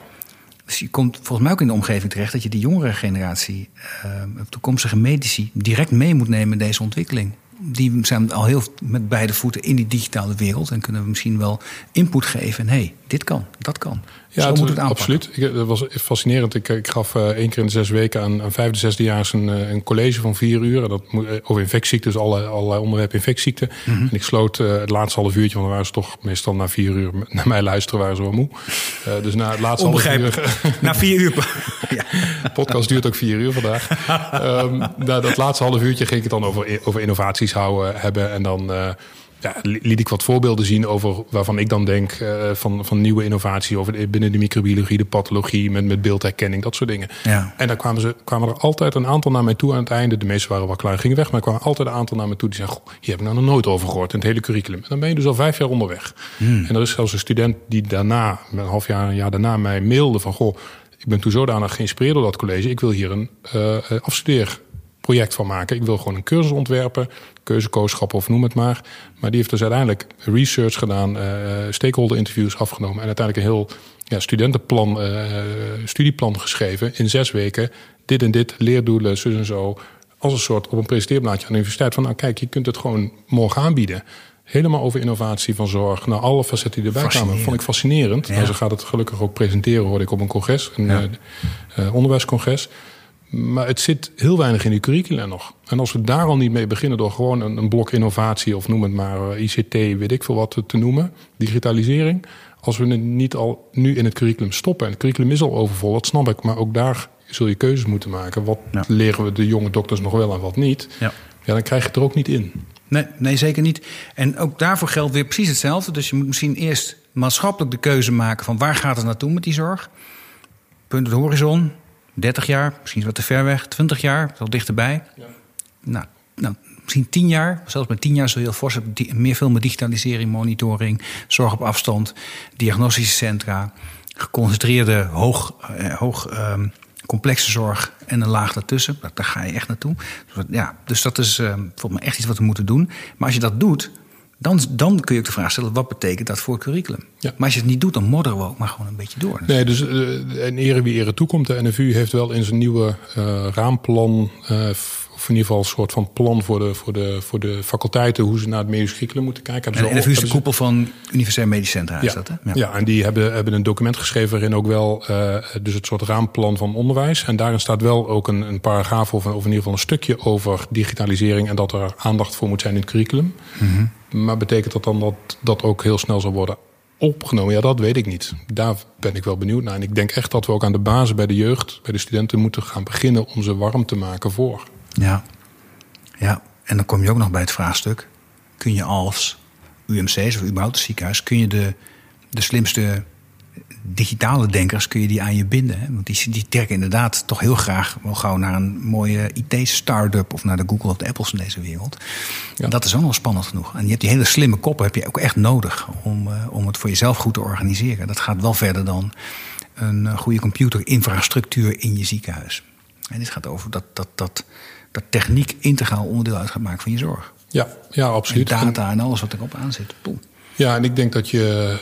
Dus je komt volgens mij ook in de omgeving terecht... dat je de jongere generatie, uh, toekomstige medici... direct mee moet nemen in deze ontwikkeling die zijn al heel met beide voeten in die digitale wereld. En kunnen we misschien wel input geven. hé, hey, dit kan, dat kan. Ja, Zo moet het absoluut. Ik, dat was fascinerend. Ik, ik gaf uh, één keer in de zes weken aan, aan vijfde, zesdejaars een, een college van vier uur. En dat moet, over infectieziekten, dus alle, allerlei onderwerpen infectieziekten. Mm -hmm. En ik sloot het laatste half uurtje, want dan waren ze toch meestal na vier uur naar mij luisteren, waren ze wel moe. dus na het laatste half uur. [LAUGHS] na vier uur. [LAUGHS] ja. De podcast duurt ook vier uur vandaag. um, na dat laatste half uurtje ging ik het dan over, over innovaties houden, hebben. En dan ja, liet ik wat voorbeelden zien over waarvan ik dan denk uh, van, van nieuwe innovatie over binnen de microbiologie, de pathologie, met, met beeldherkenning, dat soort dingen. Ja. En daar kwamen, ze, kwamen er altijd een aantal naar mij toe aan het einde. De meeste waren wel klaar gingen weg, maar er kwamen altijd een aantal naar me toe die zeiden: Goh, hier heb ik nou nog nooit over gehoord in het hele curriculum. En dan ben je dus al vijf jaar onderweg. Hmm. En er is zelfs een student die daarna, een half jaar, een jaar daarna, mij mailde van: Goh, ik ben toen zodanig geïnspireerd door dat college, ik wil hier een uh, afstudeer project van maken. Ik wil gewoon een cursus ontwerpen, keuzekooschap of noem het maar. Maar die heeft dus uiteindelijk research gedaan, uh, stakeholder interviews afgenomen en uiteindelijk een heel ja, studentenplan, uh, studieplan geschreven in zes weken. Dit en dit, leerdoelen, zo en zo. Als een soort op een presenteerblaadje aan de universiteit van nou kijk, je kunt het gewoon morgen aanbieden. Helemaal over innovatie van zorg. Nou, alle facetten die erbij kwamen, vond ik fascinerend. Ja. Nou, ze gaat het gelukkig ook presenteren, hoorde ik op een congres, een ja. uh, onderwijscongres. Maar het zit heel weinig in die curricula nog. En als we daar al niet mee beginnen door gewoon een, een blok innovatie of noem het maar uh, ICT, weet ik veel wat te, noemen, digitalisering. Als we het niet al nu in het curriculum stoppen, en het curriculum is al overvol, dat snap ik, maar ook daar zul je keuzes moeten maken. Wat ja. leren we de jonge dokters nog wel en wat niet? Ja. ja, dan krijg je het er ook niet in. Nee, nee, zeker niet. En ook daarvoor geldt weer precies hetzelfde. Dus je moet misschien eerst maatschappelijk de keuze maken van waar gaat het naartoe met die zorg? Punt de horizon, 30 jaar, misschien wat te ver weg, 20 jaar, wel dichterbij. Ja. Nou, nou, misschien 10 jaar, zelfs met 10 jaar zul je heel fors meer veel met digitalisering, monitoring, zorg op afstand, diagnostische centra, geconcentreerde, hoog, eh, hoog eh, complexe zorg en een laag daartussen. Daar ga je echt naartoe. Dus, ja, dus dat is uh, volgens mij echt iets wat we moeten doen. Maar als je dat doet, dan, dan kun je ook de vraag stellen: wat betekent dat voor het curriculum? Ja. Maar als je het niet doet, dan modderen we ook maar gewoon een beetje door. Nee, dus uh, en ere wie ere toekomt. De NFU heeft wel in zijn nieuwe uh, raamplan. Uh, of in ieder geval een soort van plan voor de, voor de, voor de faculteiten hoe ze naar het medisch curriculum moeten kijken. En de NFU is de koepel van Universitair Medisch Centra, ja, is dat hè? Ja. ja, en die hebben, hebben een document geschreven waarin ook wel uh, dus het soort raamplan van onderwijs. En daarin staat wel ook een, een paragraaf of, of in ieder geval een stukje over digitalisering en dat er aandacht voor moet zijn in het curriculum. Mm -hmm. Maar betekent dat dan dat dat ook heel snel zal worden opgenomen? Ja, dat weet ik niet. Daar ben ik wel benieuwd naar. En ik denk echt dat we ook aan de basis bij de jeugd, bij de studenten moeten gaan beginnen om ze warm te maken voor. Ja, ja. en dan kom je ook nog bij het vraagstuk: kun je als UMC's of überhaupt het ziekenhuis, kun je de, de slimste digitale denkers kun je die aan je binden. Hè? Want die, die trekken inderdaad toch heel graag wel gauw naar een mooie IT-startup of naar de Google of de Apples in deze wereld. Ja. Dat is ook nog spannend genoeg. En je hebt die hele slimme koppen heb je ook echt nodig om, uh, om het voor jezelf goed te organiseren. Dat gaat wel verder dan een goede computerinfrastructuur in je ziekenhuis. En dit gaat over dat, dat, dat, dat techniek integraal onderdeel uit gaat maken van je zorg. Ja, ja absoluut. En data en alles wat erop aan zit. Ja, en ik denk dat je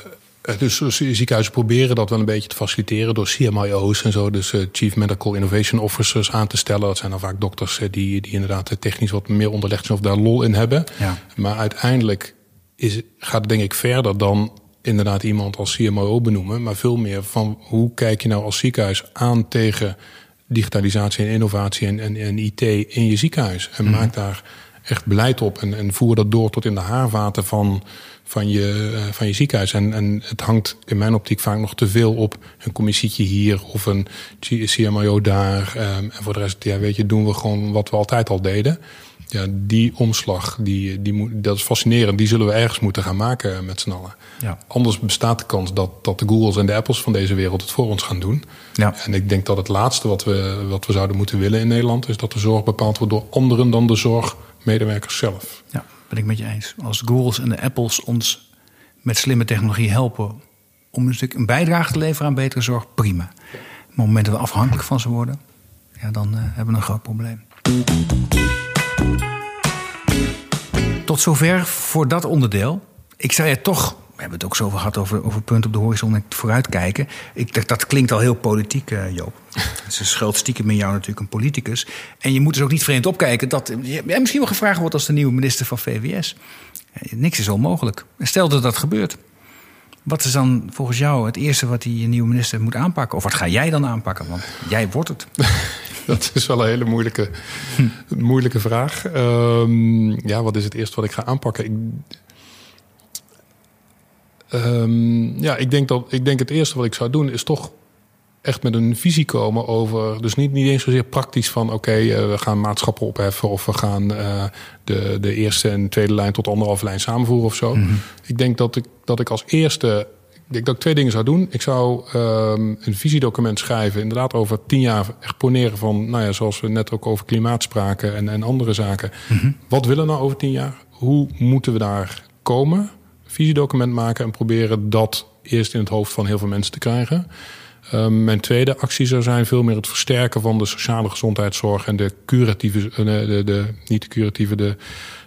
dus ziekenhuizen proberen dat wel een beetje te faciliteren door CMIO's en zo, dus uh, Chief Medical Innovation Officers aan te stellen. Dat zijn dan vaak dokters uh, die, die inderdaad technisch wat meer onderlegd zijn of daar lol in hebben. Ja. Maar uiteindelijk is, gaat het denk ik verder dan inderdaad iemand als CMO benoemen, maar veel meer van hoe kijk je nou als ziekenhuis aan tegen digitalisatie en innovatie en, en, en IT in je ziekenhuis. En mm. maak daar echt beleid op en, en voer dat door tot in de haarvaten van van je, uh, van je ziekenhuis. En, en het hangt in mijn optiek vaak nog te veel op een commissietje hier of een CMIO daar. Um, en voor de rest, ja, weet je, doen we gewoon wat we altijd al deden. Ja, die omslag, die, die moet, dat is fascinerend. Die zullen we ergens moeten gaan maken met z'n allen. Ja. Anders bestaat de kans dat, dat de Googles en de Apples van deze wereld het voor ons gaan doen. Ja. En ik denk dat het laatste wat we, wat we zouden moeten willen in Nederland... is dat de zorg bepaald wordt door anderen dan de zorgmedewerkers zelf. Ja, ben ik met je eens. Als Googles en de Apples ons met slimme technologie helpen... om een stuk een bijdrage te leveren aan betere zorg, prima. Maar op het moment dat we afhankelijk van ze worden... Ja, dan uh, hebben we een groot probleem. Tot zover voor dat onderdeel. Ik zei het toch, we hebben het ook zoveel gehad over, over punten op de horizon en vooruitkijken. Ik dacht, dat klinkt al heel politiek, uh, Joop. [LAUGHS] Ze schuilt stiekem in jou natuurlijk een politicus. En je moet dus ook niet vreemd opkijken dat je misschien wel gevraagd wordt als de nieuwe minister van VWS. Niks is onmogelijk. Stel dat dat gebeurt. Wat is dan volgens jou het eerste wat die nieuwe minister moet aanpakken? Of wat ga jij dan aanpakken? Want jij wordt het. [LAUGHS] [LAUGHS] Dat is wel een hele moeilijke, moeilijke vraag. Um, ja, wat is het eerste wat ik ga aanpakken? Ik, um, ja, ik denk, dat, ik denk het eerste wat ik zou doen is toch echt met een visie komen over. Dus niet, niet eens zozeer praktisch van: oké, okay, uh, we gaan maatschappen opheffen. of we gaan uh, de, de eerste en tweede lijn tot anderhalve lijn samenvoeren of zo. Mm -hmm. Ik denk dat ik, dat ik als eerste ik denk dat ik twee dingen zou doen. Ik zou um, een visiedocument schrijven, inderdaad over tien jaar echt poneren van, nou ja, zoals we net ook over klimaat spraken en, en andere zaken. Mm -hmm. Wat willen we nou over tien jaar? Hoe moeten we daar komen? Visiedocument maken en proberen dat eerst in het hoofd van heel veel mensen te krijgen. Um, mijn tweede actie zou zijn veel meer het versterken van de sociale gezondheidszorg en de curatieve, de, de, de niet de curatieve, de,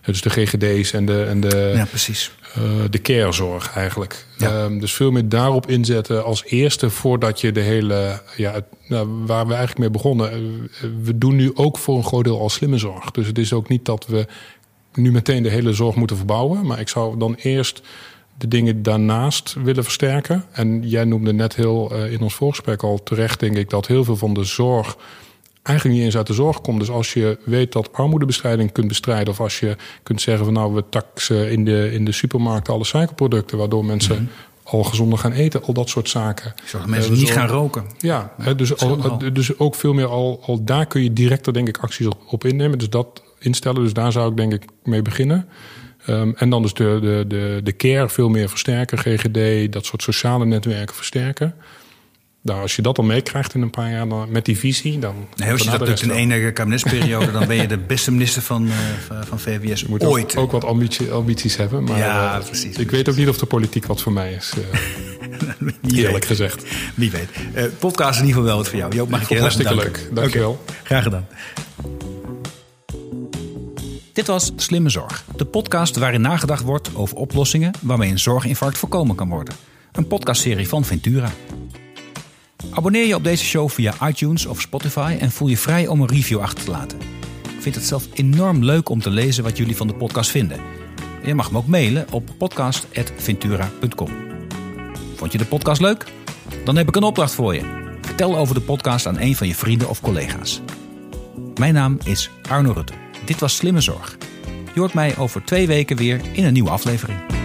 dus de GGD's en de, en de, ja, precies. Uh, de carezorg eigenlijk. Ja. Um, dus veel meer daarop inzetten als eerste voordat je de hele, ja, het, nou, waar we eigenlijk mee begonnen. We doen nu ook voor een groot deel al slimme zorg. Dus het is ook niet dat we nu meteen de hele zorg moeten verbouwen. Maar ik zou dan eerst de dingen daarnaast willen versterken. En jij noemde net heel uh, in ons voorgesprek al terecht, denk ik, dat heel veel van de zorg eigenlijk niet eens uit de zorg komt. Dus als je weet dat armoedebestrijding kunt bestrijden, of als je kunt zeggen van nou we taxen in de, in de supermarkt alle suikerproducten, waardoor mensen mm -hmm. al gezonder gaan eten, al dat soort zaken. Zodat mensen uh, dus niet al, gaan roken. Ja, ja dus, al, dus ook veel meer al, al daar kun je directer denk ik acties op, op innemen. Dus dat instellen, dus daar zou ik denk ik mee beginnen. Um, en dan dus de, de, de, de care veel meer versterken, GGD, dat soort sociale netwerken versterken. Nou, als je dat al meekrijgt in een paar jaar dan, met die visie, dan. Nee, als je dat doet in één kabinetsperiode, dan ben je de beste minister van, uh, van VWS je moet ooit. Ook, ook wat ambitie, ambities hebben. Maar ja, uh, precies. Ik precies. weet ook niet of de politiek wat voor mij is. [LAUGHS] Uh, [LAUGHS] eerlijk weet. gezegd. Wie weet. Uh, podcast is in ieder geval wel wat voor jou. Joop, mag ik je heel Hartstikke leuk. Dankjewel. Okay. Graag gedaan. Dit was Slimme Zorg, de podcast waarin nagedacht wordt over oplossingen waarmee een zorginfarct voorkomen kan worden. Een podcastserie van Ventura. Abonneer je op deze show via iTunes of Spotify en voel je vrij om een review achter te laten. Ik vind het zelf enorm leuk om te lezen wat jullie van de podcast vinden. Je mag me ook mailen op podcast.ventura.com. Vond je de podcast leuk? Dan heb ik een opdracht voor je. Vertel over de podcast aan een van je vrienden of collega's. Mijn naam is Arno Rutte. Dit was Slimme Zorg. Je hoort mij over twee weken weer in een nieuwe aflevering.